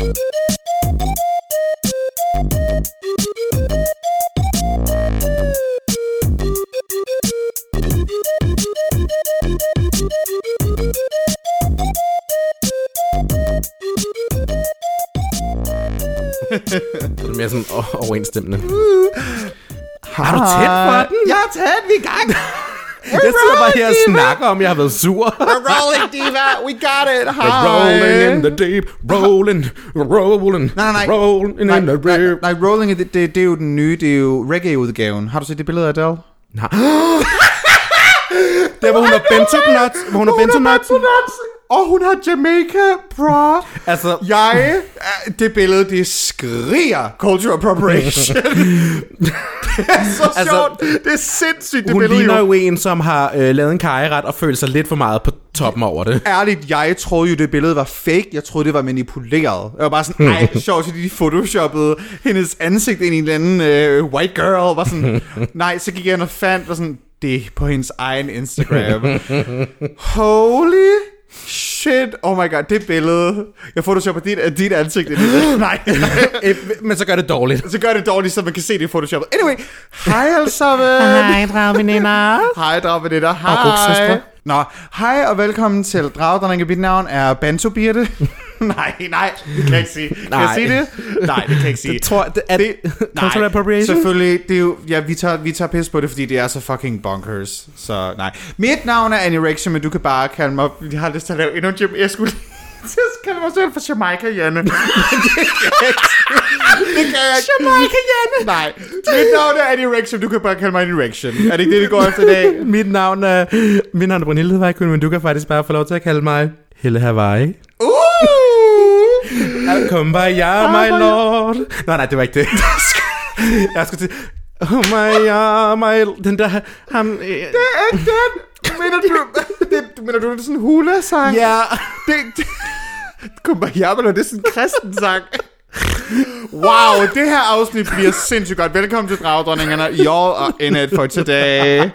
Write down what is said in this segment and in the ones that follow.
Det er mere sådan overensstemmende. Har du tæt for den? Jeg er tæt, vi er i gang. Jeg sidder bare her og snakker om, jeg har været sur. We're rolling, diva. We got it. We're rolling in the deep, rolling, rolling, Nej, nej, nej. rolling in Nej, the nej, deep. nej, Rolling, det, det, det er jo den nye, det er jo reggae-udgaven. Har du set det billede af Adele? Nej. Der hvor hun har bento nuts, hvor hun har bento nuts. Og hun har Jamaica, bro. Altså, Jeg, øh, det billede, det skriger cultural appropriation. det er så Altså, sjovt. Det er sindssygt, det hun billede ligner jo. en, som har øh, lavet en kajeret og følt sig lidt for meget på toppen over det. Ærligt, jeg troede jo, det billede var fake. Jeg troede, det var manipuleret. Jeg var bare sådan, ej, sjovt, at de photoshoppede hendes ansigt ind i en eller anden øh, white girl. Var sådan, nej, så gik jeg ind og fandt, var sådan, det på hendes egen Instagram. Holy shit. Oh my god, det billede. Jeg photoshopper dit, dit ansigt ind i det. Nej. Øh, Men så gør det dårligt. så gør det dårligt, så man kan se det i photoshoppet. Anyway, hej alle sammen. Hej, dragveninder. Hej, dragveninder. Hej. Og. Nå, hej og velkommen til Dragdronninge. Mit navn er Banto Birte. nej, nej, det kan jeg ikke sige. Kan jeg Nej. sige det? Nej, det kan jeg ikke sige. Det tror, det er det cultural appropriation? selvfølgelig. Det er jo, ja, vi tager, vi tager pis på det, fordi det er så fucking bonkers. Så nej. Mit navn er Anorexia, men du kan bare kalde mig... Jeg har lyst til at lave endnu en gym. Jeg skulle til at kalde mig selv for Jamaica, Janne. Det kan jeg ikke. Jeg. Jamaica, Janne. Nej. Mit navn er Anorexia, men du kan bare kalde mig Anorection. Er det ikke det, det går efter i dag? Mit navn er, mit navn er Brunhilde Hedvejkøn, men du kan faktisk bare få lov til at kalde mig Helle Hawaii. Uh! Kom bare, ja, my lord. Nej, nej, det var ikke det. Jeg skulle til... Oh my, ja, my... Den der... Ham, øh, Det er ikke den! Mener du, det, mener du, det er sådan en hula-sang? ja. Det, det, Kom bare hjem, eller det er sådan en kristen sang. Wow, det her afsnit bliver sindssygt godt. Velkommen til Dragdronningerne. Y'all are in it for today.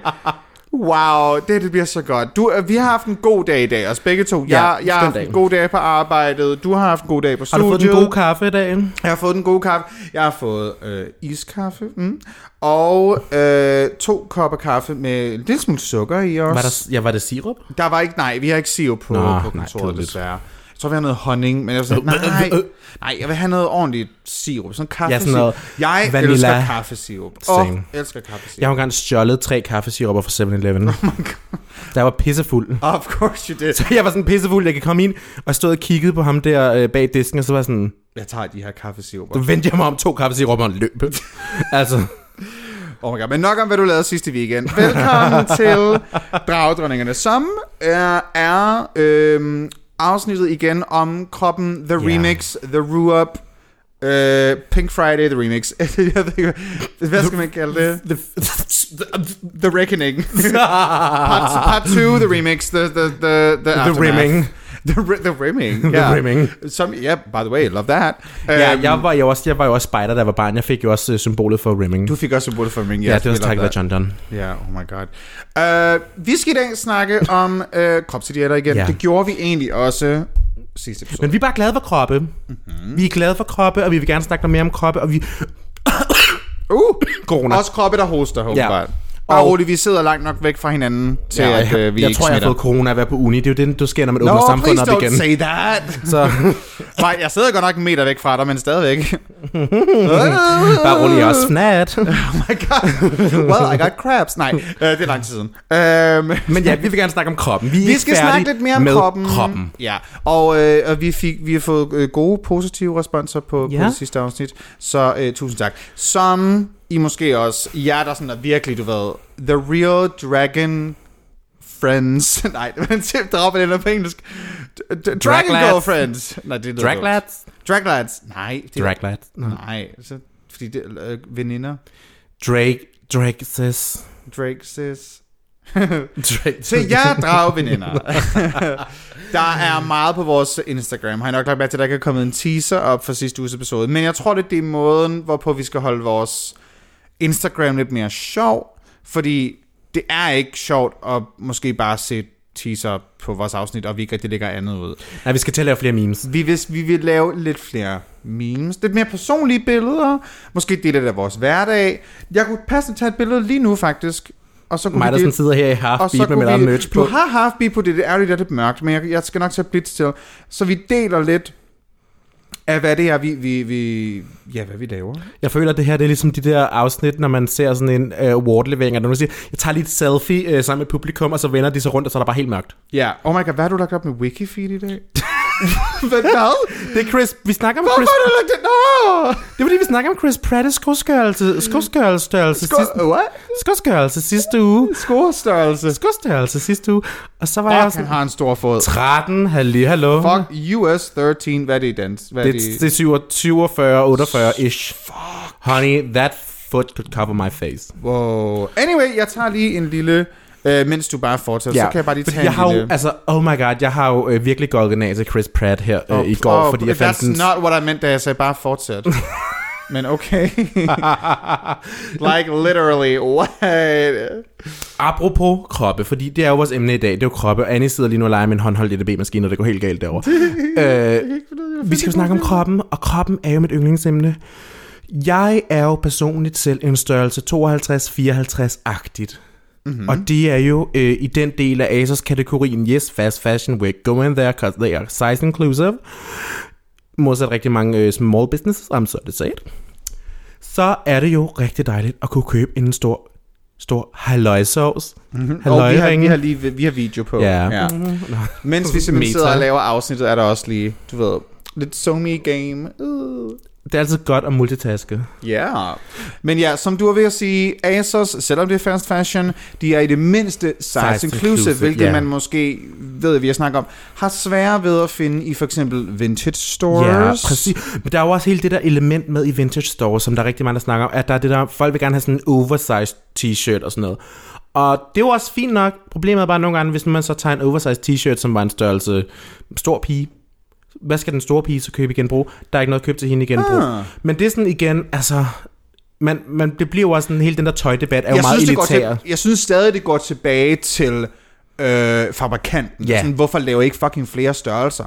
Wow, det, det bliver så godt. Du, øh, vi har haft en god dag i dag, os begge to. Ja, jeg, jeg har haft dag. en god dag på arbejdet. Du har haft en god dag på Har studiet. du fået den gode kaffe i dag? Jeg har fået den gode kaffe. Jeg har fået øh, iskaffe. Mm. Og øh, to kopper kaffe med en lille smule sukker i også. Var der, ja, var det sirup? Der var ikke, nej, vi har ikke sirup på, Nå, nej, på kontoret, kedeligt. desværre. Jeg tror, vi har noget honning, men jeg var sådan, nej, nej, jeg vil have noget ordentligt sirup, sådan kaffesirup. sådan noget jeg vanilla. elsker kaffesirup. Åh, oh, jeg elsker kaffesirup. Jeg har engang stjålet tre kaffesirupper fra 7-Eleven. Oh my god. Der var pissefuld. Of course you did. Så jeg var sådan pissefuld, jeg kan komme ind, og jeg stod og kiggede på ham der øh, bag disken, og så var jeg sådan, Jeg tager de her kaffesirup. så vendte jeg mig om to kaffesirupper og løb. altså, Oh my god, men nok om, hvad du lavede sidste weekend. Velkommen til Dragdronningerne, som er, er øhm, afsnittet igen om kroppen, The Ja. Remix, The Ru-Up, øh, Pink Friday, The Remix. Hvad skal man kalde det? the, The Reckoning. part, part two, The Remix, The, the, the, the, the aftermath. The, ri- the Rimming, The yeah. rimming. Som, yeah, by the way, love that. Ja, Øhm, jeg var jo også, jeg var jo også spider, da jeg var barn. Jeg fik jo også øh, symbolet for rimming. Du fik også symbolet for Rimming, ja, yes, det var takket være. John John. Ja, oh my god. Uh, vi skal i dag snakke om uh, kropsidealer igen. Ja. Det gjorde vi egentlig også sidste episode. Men vi er bare glade for kroppe. Mm-hmm. Vi er glade for kroppe, og vi vil gerne snakke noget mere om kroppe, og vi... uh, Corona. også kroppe, der hoster, åbenbart. Bare Og- roligt, vi sidder langt nok væk fra hinanden til, Ja, at jeg, uh, vi jeg ikke tror, jeg har smitter. fået corona at være på uni. Det er jo det, der sker, når man No, åbner please samfundet op don't igen. say that. Så Nej, jeg sidder godt nok en meter væk fra dig, men stadigvæk. bare rolig også fnat. oh my god. Well, I got crabs. Nej, uh, det er lang tid siden. Um, Men ja, vi vil gerne snakke om kroppen. Vi, er Vi skal snakke lidt mere om kroppen. kroppen. Ja, og, øh, og vi, fik, vi har fået øh, gode, positive responser på. Ja. på det sidste afsnit, så øh, tusind tak. Som I måske også, jer der sådan er virkelig, du ved, The Real Dragon Friends. Nej, man dropper det der på engelsk. Dragon. Girlfriends. Nej, det er. Draglads. Draglads. Nej. Det er, Draglads. Nej, så, fordi det er øh, veninder. Drake. Drake sis. Drake sis. Drake. Se, jeg drager veninder. der er meget på vores Instagram. Har jeg nok lagt mærke til, at der ikke er kommet en teaser op for sidste uges episode. Men jeg tror, det det er måden, hvorpå vi skal holde vores Instagram lidt mere sjov. Fordi det er ikke sjovt at måske bare se teaser på vores afsnit, og vi ikke rigtig lægger andet ud. Nej, vi skal til at lave flere memes. Vi vil, vi vil lave lidt flere memes, lidt mere personlige billeder, måske dele lidt af vores hverdag. Jeg kunne passende tage et billede lige nu faktisk, og så kunne Mig, der sådan sidder her i half og så beat med mit eget vi, merch du på. har half beat på det, det er jo lidt mørkt, men jeg, jeg skal nok tage blitz til. Så vi deler lidt af, hvad det er, vi, vi, vi ja, hvad vi laver. Jeg føler, at det her det er ligesom de der afsnit, når man ser sådan en uh, award-levering, og når man siger, jeg tager lige et selfie uh, sammen med publikum, og så vender de sig rundt, og så er der bare helt mørkt. Ja, oh my god, hvad har du lagt op med Wikifeed i dag? hvad? Det er Chris, vi snakker om Hvorfor Chris, har du det? Nå! det er fordi, vi snakker om Chris Pratt's skosgørelse, skosgørelse, Sko- sidste, what? skosgørelse sidste uge. Scorestørrelse. Skosgørelse sidste uge. Og så var jeg Fuck, sådan, han har en stor fod. 13, halli, hallo. Fuck, US 13, hvad er det i dans? Hvad er Det, det er 47, 47 48-ish. Fuck. Honey, that foot could cover my face. Wow. Anyway, jeg tager lige en lille... Øh, mens du bare fortsætter, så kan jeg bare lige tage jeg har lille... jo, altså, oh my god, jeg har jo øh, virkelig gået af til Chris Pratt her øh, Oh, i går, oh, fordi jeg fandt That's den... not what I meant, da jeg sagde bare fortsæt. Men okay. like literally, what? Apropos kroppe, fordi det er jo vores emne i dag, det er jo kroppe, og Annie sidder lige nu og leger med en håndholdt EDB-maskine, og det går helt galt derovre. øh, vi skal jo snakke om kroppen, og kroppen er jo mit yndlingsemne. Jeg er jo personligt selv en størrelse 52-54-agtigt. Mm-hmm. Og det er jo øh, i den del af ASOS-kategorien, yes, fast fashion, we're going there, because they are size inclusive. Modsat rigtig mange øh, small businesses, I'm sorry to say it. Så er det jo rigtig dejligt at kunne købe en stor, stor halløjsauce. Mm-hmm. Og vi har, vi har lige vi har video på. Ja. ja. Mm-hmm. Mens vi simpelthen sidder og laver afsnittet, er der også lige, du ved, lidt SoMe game. Uh. Det er altid godt at multitaske. Ja, men ja, som du er ved at sige, ASOS, selvom det er fast fashion, de er i det mindste size, Size inclusive, inclusive, hvilket ja. man måske, ved vi har snakket om, har svære ved at finde i for eksempel vintage stores. Ja, præcis. Men der er jo også hele det der element med i vintage store, som der er rigtig mange, der snakker om, at der er det der, folk vil gerne have sådan en oversized t-shirt og sådan noget. Og det er jo også fint nok. Problemet er bare nogle gange, hvis man så tager en oversized t-shirt, som var en størrelse stor pige, hvad skal den store pige så købe igen brug? Der er ikke noget at købe til hende igen brug. Ah. Men det er sådan igen, altså... Man, man, det bliver jo også sådan, hele den der tøjdebat er jo jeg meget synes, elitær. til, jeg synes stadig, det går tilbage til øh, fabrikanten. Ja. Sådan, hvorfor laver I ikke fucking flere størrelser?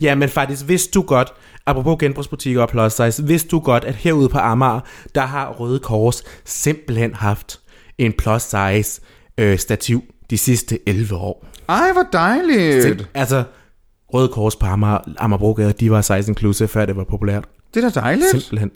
Ja, men faktisk, hvis du godt, apropos genbrugsbutikker og plus size, hvis du godt, at herude på Amager, der har Røde Kors simpelthen haft en plus size øh, stativ de sidste 11 år. Ej, hvor dejligt. Sim- altså, Røde Kors på Amager, Amagerbrogade, de var size inclusive, før det var populært. Det er da dejligt. Simpelthen.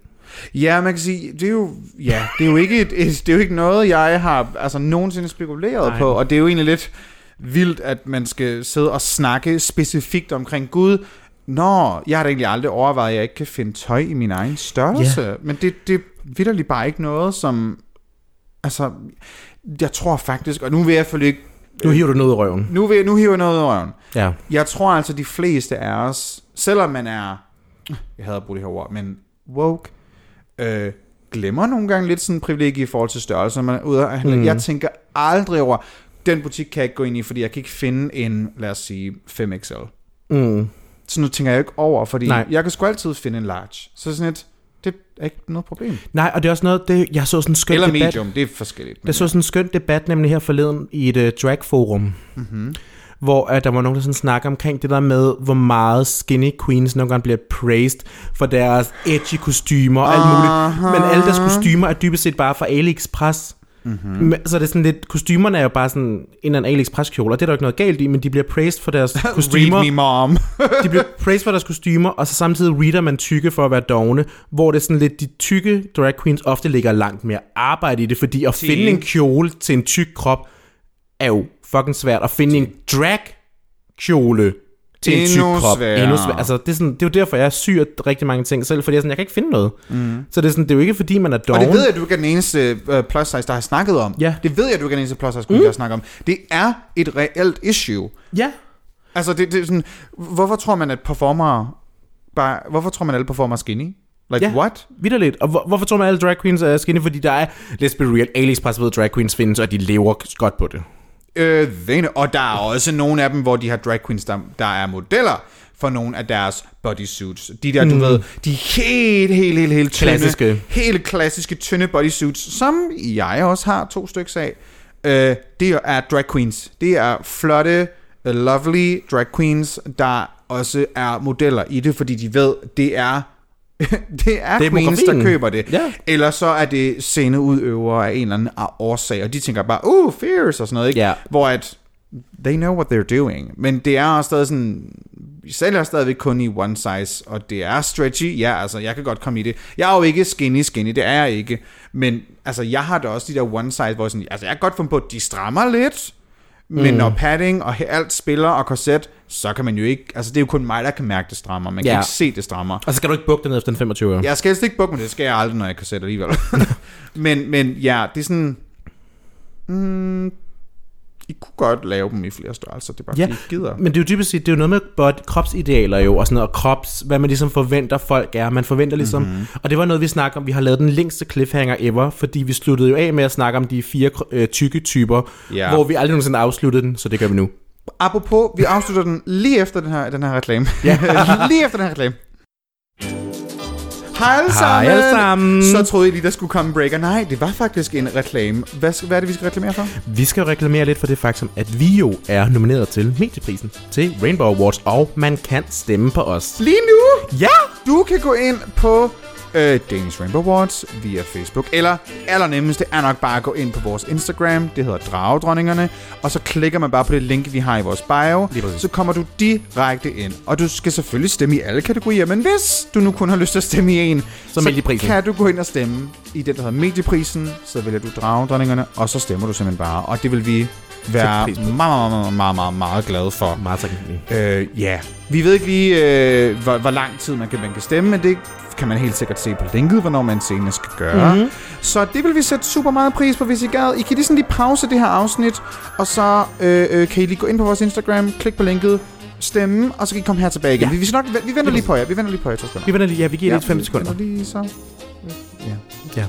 Ja, man kan sige, det er jo, ja, det er jo ikke, et, et, det er jo ikke noget, jeg har altså, nogensinde spekuleret Nej. på, og det er jo egentlig lidt vildt, at man skal sidde og snakke specifikt omkring Gud. Nå, jeg har da egentlig aldrig overvejet, at jeg ikke kan finde tøj i min egen størrelse. Yeah. Men det, det er vitterligt bare ikke noget, som... Altså, jeg tror faktisk, og nu vil jeg følge ikke... Nu hiver du noget i røven. Nu, vil nu hiver jeg noget ud af røven. Ja. Jeg tror altså, de fleste af os, selvom man er, jeg hader at bruge det her ord, men woke, øh, glemmer nogle gange lidt sådan en privilegie i forhold til størrelse. Man er ude handle. Mm. Jeg tænker aldrig over, den butik kan jeg ikke gå ind i, fordi jeg kan ikke finde en, lad os sige, 5XL. Mm. Så nu tænker jeg ikke over, fordi Nej. Jeg kan sgu altid finde en large. Så sådan et, er ikke noget problem. Nej, og det er også noget, det, jeg så sådan en skøn Eller debat. medium, det er forskelligt. Jeg så sådan en skøn debat nemlig her forleden i et uh, dragforum, mm-hmm. hvor uh, der var nogen, der sådan snakker omkring det der med, hvor meget skinny queens nogle gange bliver praised for deres edgy kostymer og alt muligt. Men alle deres kostymer er dybest set bare fra AliExpress. Mm-hmm. Men, så det er sådan lidt, kostymerne er jo bare sådan en eller anden AliExpress kjole, og det er der jo ikke noget galt i, men de bliver praised for deres kostymer. Read me, mom. de bliver praised for deres kostymer, og så samtidig reader man tykke for at være dogne, hvor det er sådan lidt, de tykke drag queens ofte lægger langt mere arbejde i det, fordi at Til- finde en kjole til en tyk krop, er jo fucking svært. At finde en drag kjole til en tyk Endnu krop. sværere. Endnu sværere. Altså, det, er sådan, det er jo derfor, jeg syr rigtig mange ting selv, fordi jeg, sådan, jeg kan ikke finde noget. Mm. Så det er, sådan, det er jo ikke, fordi man er Og doven. det ved jeg, at du ikke er den eneste uh, plus size, der har snakket om. Ja. Det ved jeg, du ikke er den eneste plus size, mm. der har snakket om. Det er et reelt issue. Ja. Altså, det, det er sådan, hvorfor tror man, at performere bare, hvorfor tror man, alle performer er skinny? Like, Ja. what? Vitterligt. Og hvor, hvorfor tror man, alle drag queens er skinny? Fordi der er, let's be real, AliExpress ved drag queens findes, og de lever godt på det. Øh, uh, og der er også nogle af dem, hvor de har drag queens, der, der er modeller for nogle af deres bodysuits. De der, mm. du ved, de helt, helt, helt, helt tynde, Klassiske. helt klassiske tynde bodysuits, som jeg også har to stykker af. Øh, det er drag queens. Det er flotte, lovely drag queens, der også er modeller i det, fordi de ved, det er det er, det er queens, der køber det. Ja. Eller så er det sceneudøvere af en eller anden årsag, og de tænker bare, uh, fierce og sådan noget, ikke? Ja. Hvor at, they know what they're doing. Men det er også stadig sådan, vi sælger stadigvæk kun i one size, og det er stretchy. Ja, altså, jeg kan godt komme i det. Jeg er jo ikke skinny skinny, det er jeg ikke. Men altså, jeg har da også de der one size, hvor jeg sådan, altså, jeg kan godt finde på, at de strammer lidt, men mm. når padding og alt spiller og korset, så kan man jo ikke, altså det er jo kun mig, der kan mærke, det strammer. Man kan Ja. ikke se, det strammer. Og så skal du ikke bukke den efter den 25 år. Jeg skal helst ikke bukke mig, det skal jeg aldrig, når jeg kan sætte alligevel. men, men ja, det er sådan... Mm, I kunne godt lave dem i flere størrelser, det er bare Ja, ikke gider. Men det er jo dybest set, det er jo noget med body, kropsidealer jo, og sådan noget, og krops, hvad man ligesom forventer folk er. Man forventer ligesom, Mhm. mm-hmm. og det var noget, vi snakker om, vi har lavet den længste cliffhanger ever, fordi vi sluttede jo af med at snakke om de fire øh, tykke typer, Ja. hvor vi aldrig nogensinde afsluttede den, så det gør vi nu. Apropos, vi afslutter den lige efter den her, den her reklame. Ja. lige efter den her reklame. Hej alle Hej sammen. alle sammen. Så troede I lige, der skulle komme en breaker. Nej, det var faktisk en reklame. Hvad, hvad er det, vi skal reklamere for? Vi skal reklamere lidt for det faktum, at vi jo er nomineret til medieprisen til Rainbow Awards, og man kan stemme på os. Lige nu Ja! Du kan gå ind på øh, Danish Rainbow Awards via Facebook, eller allernemmeste er nok bare at gå ind på vores Instagram, det hedder Dragedronningerne, og så klikker man bare på det link, vi har i vores bio, så kommer du direkte ind. Og du skal selvfølgelig stemme i alle kategorier, men hvis du nu kun har lyst til at stemme i en, Så medieprisen. kan du gå ind og stemme i den, der hedder Medieprisen, så vælger du Dragedronningerne, og så stemmer du simpelthen bare, og det vil vi være meget, meget, meget, meget, meget, meget glade for. Meget taknemmelig. Øh, ja. Vi ved ikke lige, øh, hvor, hvor lang tid man kan, man kan stemme, men det kan man helt sikkert se på linket, hvornår man senere skal gøre. Mhm. Mm-hmm. Så det vil vi sætte super meget pris på, hvis I gad. I kan lige sådan lige pause det her afsnit, og så øh, øh, kan I lige gå ind på vores Instagram, klik på linket, stemme, og så kan I komme her tilbage igen. Ja. Vi, vi, nok, vi venter lige på jer. Vi venter lige på jer. Vi venter lige, ja, vi giver Ja, lige 5 vi sekunder. venter Lige så. Ja, Ja.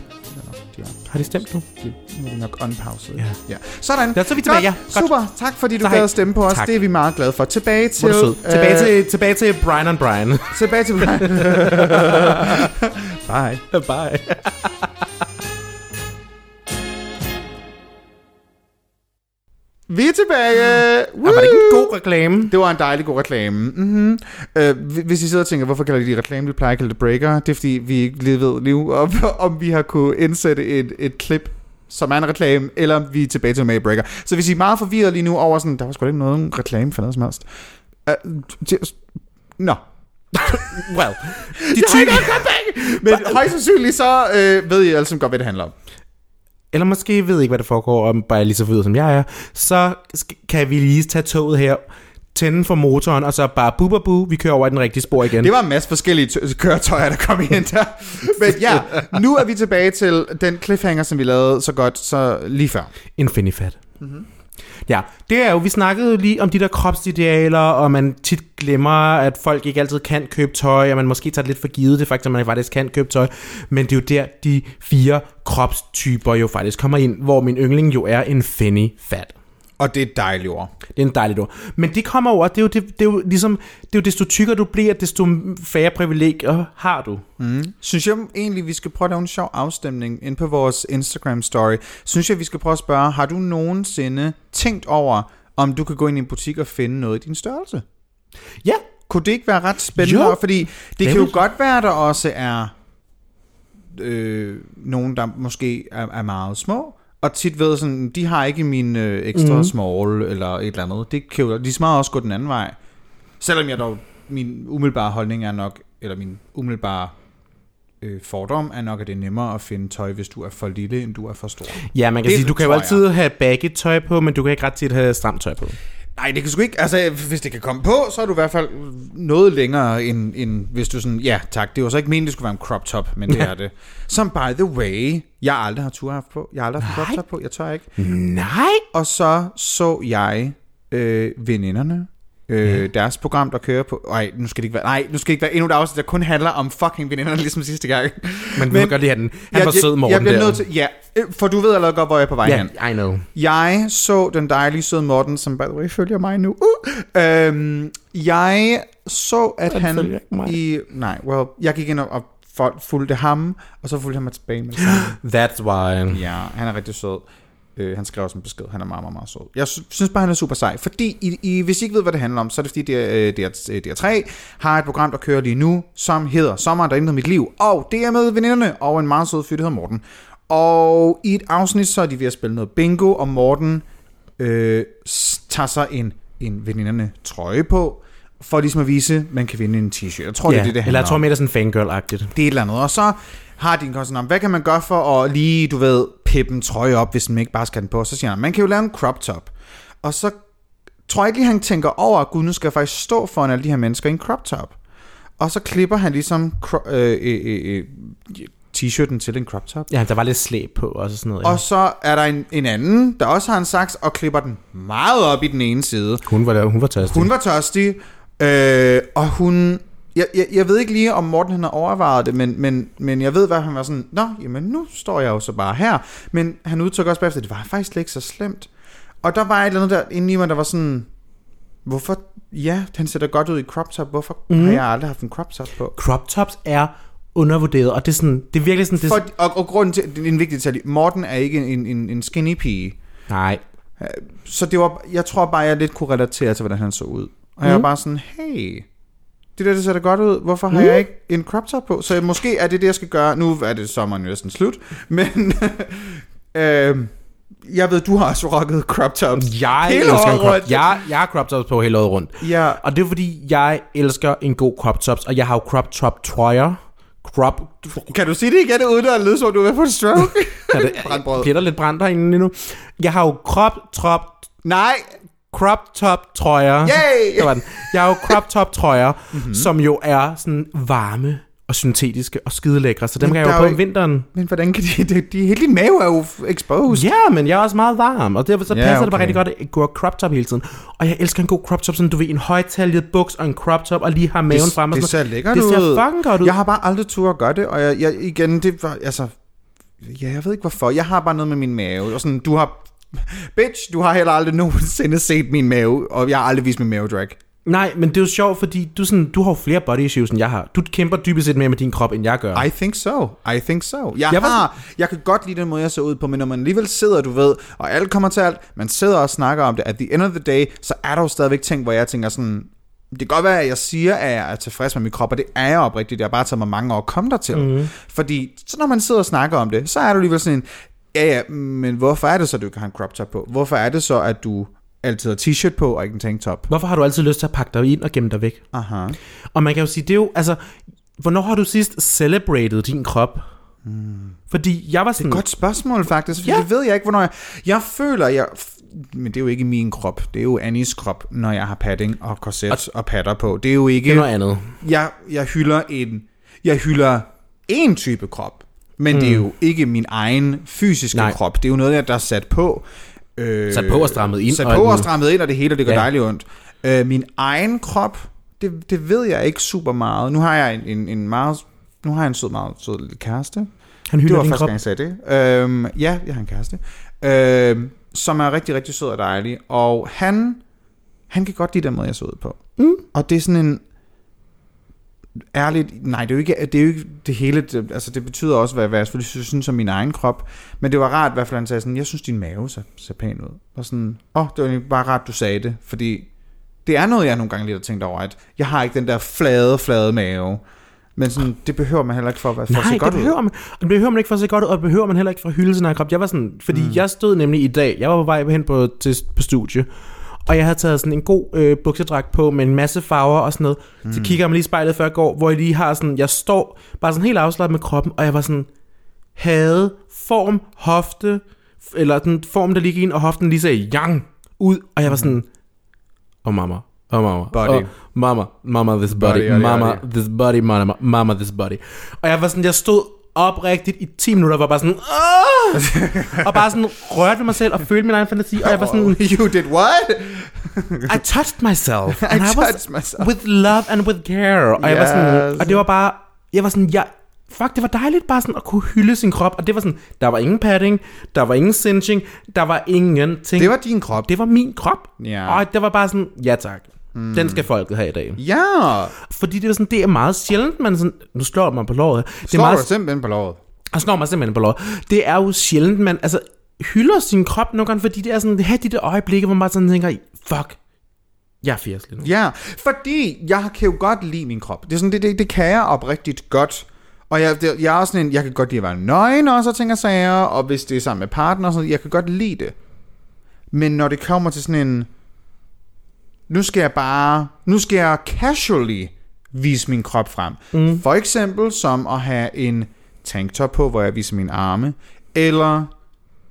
Har de stemt nu? de, nu er nok unpauset. Ja. ja. Sådan. Ja, så er vi tilbage, ja. Godt. Super. Tak fordi du Så gad at stemme på os. Tak. Det er vi meget glade for. Tilbage til... Sød. Tilbage, øh, til, tilbage til Brian and Brian. Tilbage til Bye. Bye. Vi er tilbage. Ah, var det ikke en god reklame? Det var en dejlig god reklame. Mm-hmm. Uh, hvis I sidder og tænker, hvorfor kalder de reklame? Vi plejer at kalde det breaker. Det er fordi, vi ikke lige ved nu, om, om vi har kunne indsætte et, et klip som er en reklame, eller om vi er tilbage til med breaker. Så hvis I er meget forvirret lige nu over sådan, der var sgu ikke noget reklame for noget som helst. Uh, just, Nå. Well, de Jeg har ikke! Men højst sandsynligt så øh, ved I alle sammen godt, hvad det handler om. Eller måske ved ikke, hvad der foregår, og bare er lige så forvirret, som jeg er. Så kan vi lige tage toget her, tænde for motoren, og så bare bu, bu, bu, vi kører over i den rigtige spor igen. Det var en masse forskellige tø- køretøjer, der kom ind der. Men ja, nu er vi tilbage til den cliffhanger, som vi lavede så godt så lige før. Infinifat. Mhm. Mm-hmm. Ja, det er jo, vi snakkede jo lige om de der kropsidealer, og man tit glemmer, at folk ikke altid kan købe tøj, og man måske tager det lidt for givet, det faktisk, at man faktisk kan købe tøj. Men det er jo der, de fire kropstyper jo faktisk kommer ind, hvor min yndling jo er en fanny fat. Og det er et dejligt ord. Det er en dejlig ord. Men det kommer over, det er jo, det, det er jo ligesom, det er jo desto tykkere du bliver, desto færre privilegier har du. Mm. Synes jeg egentlig, vi skal prøve at lave en sjov afstemning ind på vores Instagram story. Synes jeg, vi skal prøve at spørge, har du nogensinde tænkt over, om du kan gå ind i en butik og finde noget i din størrelse? Ja, Kunne det ikke være ret spændende? Jo. Fordi det Det kan jo godt være, der også er øh, nogen, der måske er, er meget små, og tit ved sådan, de har ikke min øh, ekstra mm. small eller et eller andet. Det kan jo de smager også gå den anden vej. Selvom jeg dog, min umiddelbare holdning er nok, eller min umiddelbare øh, fordom er nok, at det er nemmere at finde tøj, hvis du er for lille, end du er for stor. ja man kan Det sige, du kan jo jeg. altid have baggy tøj på, men du kan ikke ret tit have stramt tøj på. Nej, det kan sgu ikke. Altså, hvis det kan komme på, så er du i hvert fald noget længere, end, end hvis du sådan... Ja, tak. Det var så ikke meningen, det skulle være en crop top, men det er det. Som by the way, jeg aldrig har tur haft på. Jeg har aldrig haft crop top på. Jeg tør ikke. Nej! Og så så jeg øh, veninderne. Øh, deres program, der kører på... Nej, nu skal det ikke være... Nej, nu skal det ikke være endnu et afsnit, der kun handler om fucking veninderne, ligesom sidste gang. Men vi må godt lide den. Han var jeg, sød, Morten jeg bliver der. nødt til... Ja, øh, for du ved allerede godt, hvor jeg er på vej hen. Ja, I know. Jeg så den dejlige søde Morten, som by the way følger mig nu. Uh, øhm, jeg så, at Han han, i... Nej, well, jeg gik ind og, og fulgte ham, og så fulgte han mig tilbage med det. That's why. Ja, han er rigtig sød. Øh, han skrev også en besked. Han er meget, meget, meget sød. Jeg synes bare, han er super sej. Fordi, I, I, hvis I ikke ved, hvad det handler om, så er det fordi, DR, DR, DR3 har et program, der kører lige nu, som hedder Sommeren, der ændrede mit liv. Og det er med veninderne og en meget sød fyr, der hedder Morten. Og i et afsnit, så er de ved at spille noget bingo, og Morten øh, tager sig en, en veninderne trøje på, for ligesom at vise, at man kan vinde en t-shirt. Jeg tror, ja, det er det, det handler eller jeg tror mere, det er sådan fangirl-agtigt. Det er et eller andet. Og så har koncept om, hvad kan man gøre for at lige, du ved, pippe en trøje op, hvis man ikke bare skal den på. Så siger han, man kan jo lave en crop top. Og så tror jeg ikke lige, han tænker over, at gud, nu skal jeg faktisk stå foran alle de her mennesker i en crop top. Og så klipper han ligesom cro- øh, øh, øh, øh, t-shirten til en crop top. Ja, der var lidt slæb på og så sådan noget. Ja. Og så er der en, en anden, der også har en saks, og klipper den meget op i den ene side. Hun var, der, hun var tastig. Hun var tørstig, øh, og hun... Jeg, jeg, jeg ved ikke lige, om Morten han har overvejet det, men, men, men jeg ved, hvad han var sådan, Nå, jamen nu står jeg jo så bare her. Men han udtrykker også bagefter, det var faktisk slet ikke så slemt. Og der var et eller andet der inde i mig, der var sådan, hvorfor, ja, han ser da godt ud i crop top, hvorfor mm. har jeg aldrig haft en crop top på? Crop tops er undervurderet, og det er, sådan, det er virkelig sådan... Det For, og, og grunden til, det er en vigtig detalje, Morten er ikke en, en, en skinny pige. nej, Så det var, jeg tror bare, jeg lidt kunne relatere til, hvordan han så ud. Og jeg var bare sådan, hey, det der, det ser da godt ud. Hvorfor har mm. jeg ikke en crop top på? Så måske er det det, jeg skal gøre. Nu er det sommeren jo næsten slut. Men øh, jeg ved, du har også rocket crop tops. jeg Hele elsker året crop, rundt. jeg, jeg har crop tops på hele året rundt. Ja, Og det er fordi, jeg elsker en god crop tops, og jeg har jo crop top trøjer. Crop... kan du sige det igen, uden at lyde som, du er ved på en stroke? Er det, Brandbrød. der lidt brændt herinde nu? Jeg har jo crop top Nej, crop top trøjer. Yay! Det var den. Jeg har jo crop top trøjer, mm-hmm. som jo er sådan varme og syntetiske og skide lækre, så dem Men kan jeg der jo på om ikke- vinteren. men hvordan kan de, de, de hele din mave er jo exposed. Ja, men jeg er også meget varm, og derfor så passer det bare okay. rigtig godt at gå crop top hele tiden. Og jeg elsker en god crop top, sådan du ved, en højtaljet buks og en crop top, og lige har maven det, frem og det sådan ser lækkert Det ud. ser fucking godt ud. Jeg har bare aldrig tur at gøre det, og jeg, jeg, igen, det var, altså, ja, jeg ved ikke hvorfor. Jeg har bare noget med min mave, og sådan, du har, bitch, du har heller aldrig nogensinde set min mave, og jeg har aldrig vist min mavedrag. Nej, men det er jo sjovt, fordi du, sådan, du har jo flere body issues, end jeg har. Du kæmper dybest set mere med din krop, end jeg gør. I think so. I think so. Jeg, Jeg var har, jeg kan godt lide den måde, jeg ser ud på, men når man alligevel sidder, du ved, og alt kommer til alt, man sidder og snakker om det, at the end of the day, så er der jo stadigvæk ting, hvor jeg tænker sådan, det kan godt være, at jeg siger, at jeg er tilfreds med min krop, og det er jeg oprigtigt. Det har bare taget mig mange år at komme dertil. Mm. Fordi så når man sidder og snakker om det, så er du alligevel sådan en, ja ja, men hvorfor er det så, at du ikke har en crop top på? Hvorfor er det så, at du altid har t-shirt på og ikke en tanktop? Hvorfor har du altid lyst til at pakke dig ind og gemme dig væk? Aha. Og man kan jo sige, det er jo, altså, hvornår har du sidst celebrated din krop? Mm. Fordi jeg var sådan... Godt spørgsmål faktisk, for Ja. det ved jeg ikke, hvornår jeg... Jeg føler, jeg... Men det er jo ikke min krop. Det er jo Annies krop, når jeg har padding og korset og, og patter på. Det er jo Det er ikke... noget andet. Jeg, jeg hylder en... Jeg hylder en type krop, men mm. det er jo ikke min egen fysiske Nej. Krop. Det er jo noget, der er sat på. Øh, Sat på og strammet ind Sat og på og muligt. strammet ind, og det hele, det gør Ja. dejligt ondt. Øh, min egen krop, det, det ved jeg ikke super meget. Nu har jeg en, en, en meget... Nu har jeg en sød, meget sød lille kæreste. Han Det hylder var din første krop. gang, jeg sagde det. Øhm, ja, jeg har en kæreste. Øhm, som er rigtig, rigtig sød og dejlig. Og han, han kan godt lide den måde, jeg så ud på. Mm. Og det er sådan en... Ærligt, nej, det er jo ikke det, er jo ikke det hele. Det, altså, det betyder også, hvad, hvad jeg selvfølgelig synes, om min egen krop. Men det var rart, i hvert fald, han sagde sådan, jeg synes, din mave ser, ser pæn ud. Og sådan, åh, oh, det var bare rart, du sagde det. Fordi det er noget, jeg nogle gange lidt har tænkt over, at jeg har ikke den der flade, flade mave. Men sådan, det behøver man heller ikke for at, for at Nej, se godt det ud. behøver, man, og det behøver man ikke for at se godt ud, og det behøver man heller ikke for at hylde sin egen krop. Jeg var sådan, fordi mm. jeg stod nemlig i dag, jeg var på vej hen på, til, på studie, og jeg havde taget sådan en god øh, buksedragt på med en masse farver og sådan noget. Mm. Så kigger jeg mig lige i spejlet før jeg går, hvor jeg lige har sådan, jeg står bare sådan helt afslappet med kroppen, og jeg var sådan, havde form, hofte, eller den form, der ligger ind, og hoften lige sagde yang ud, og jeg var sådan, oh mama, oh mama, Body. oh, mama, mama this body, Body, body, mama body. this body, mama, mama this body. Og jeg var sådan, jeg stod oprigtigt i 10 minutter, var bare sådan, Åh! og bare sådan rørte mig selv og følte min egen fantasi, og jeg var sådan, You did what? I touched myself, I and I, was touched myself. with love and with care, og jeg var sådan, Yes. og det var bare, jeg var sådan, jeg, fuck, det var dejligt bare sådan at kunne hylde sin krop, og det var sådan, der var ingen padding, der var ingen cinching, der var ingenting. Det var din krop. det var min krop, Ja. og det var bare sådan, ja tak, mm. den skal folket have i dag. Ja. Fordi det er sådan, det er meget sjældent, man sådan, nu slår man på låret. Det er Slår meget, du simpelthen på låret? jeg slår mig simpelthen på låret. Det er jo sjældent, man, altså, hylder sin krop nogle gange, fordi det er sådan, det har de der øjeblikke, hvor man sådan tænker, fuck, jeg er 80 lige nu. Ja, fordi jeg kan jo godt lide min krop. Det, er sådan, det, det, det kan jeg oprigtigt godt. Og jeg, det, jeg er også sådan en, jeg kan godt lide at være nøgen og ting og sager, og hvis det er sammen med partner og sådan noget, jeg kan godt lide det. Men når det kommer til sådan en, nu skal jeg bare, nu skal jeg casually vise min krop frem. Mm. For eksempel som at have en tanktop på, hvor jeg viser mine arme, eller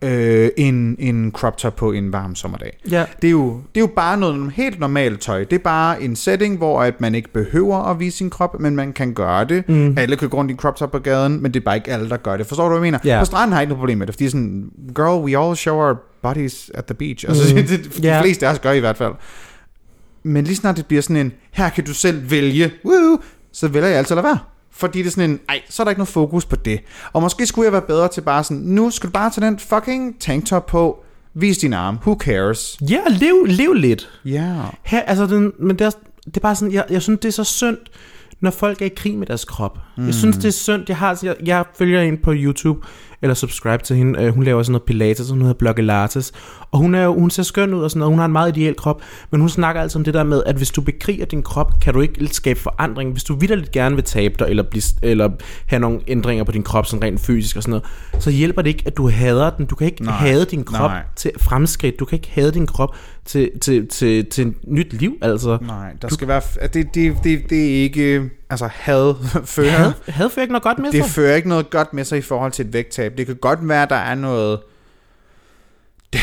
øh, en, en crop top på en varm sommerdag. Ja. Det, er jo, det er jo bare noget helt normalt tøj. Det er bare en setting, hvor at man ikke behøver at vise sin krop, men man kan gøre det. Mm. Alle kan gå rundt i en crop top på gaden, men det er bare ikke alle, der gør det. Forstår du, hvad jeg mener? Ja. På stranden har jeg ikke noget problem med det, fordi sådan, girl, we all show our bodies at the beach. Altså, Mm. det, de Ja. fleste af os gør i hvert fald. Men lige snart det bliver sådan en, her kan du selv vælge, woo, så vælger jeg altid at lade være. Fordi det er sådan en, ej, så er der ikke noget fokus på det. Og måske skulle jeg være bedre til bare sådan, nu skal du bare tage den fucking tanktop på, vis din arm, who cares? Ja, lev, lev lidt. Ja. Yeah. Her, altså, den, men det er, det er bare sådan, jeg, jeg synes, det er så synd, når folk er i krig med deres krop. Mm. Jeg synes, det er synd. Jeg, har, jeg, jeg følger en på YouTube, eller subscribe til hende. Øh, hun laver sådan noget pilates, hun hedder Blokke Lattes. Og hun, er jo, hun ser skøn ud og sådan noget. Hun har en meget ideel krop. Men hun snakker altså om det der med, at hvis du bekriger din krop, kan du ikke skabe forandring. Hvis du vidderligt gerne vil tabe dig, eller, blive, eller have nogle ændringer på din krop, sådan rent fysisk og sådan noget, så hjælper det ikke, at du hader den. Du kan ikke Nej. hade din krop Nej. til fremskridt. Du kan ikke hade din krop til, til, til, til et nyt liv, altså. Nej, der skal være, det, det, det, det er ikke, altså had fører, Had, havde fører ikke noget godt med det sig. fører ikke noget godt med sig i forhold til et vægttab. Det kan godt være, der er noget, det,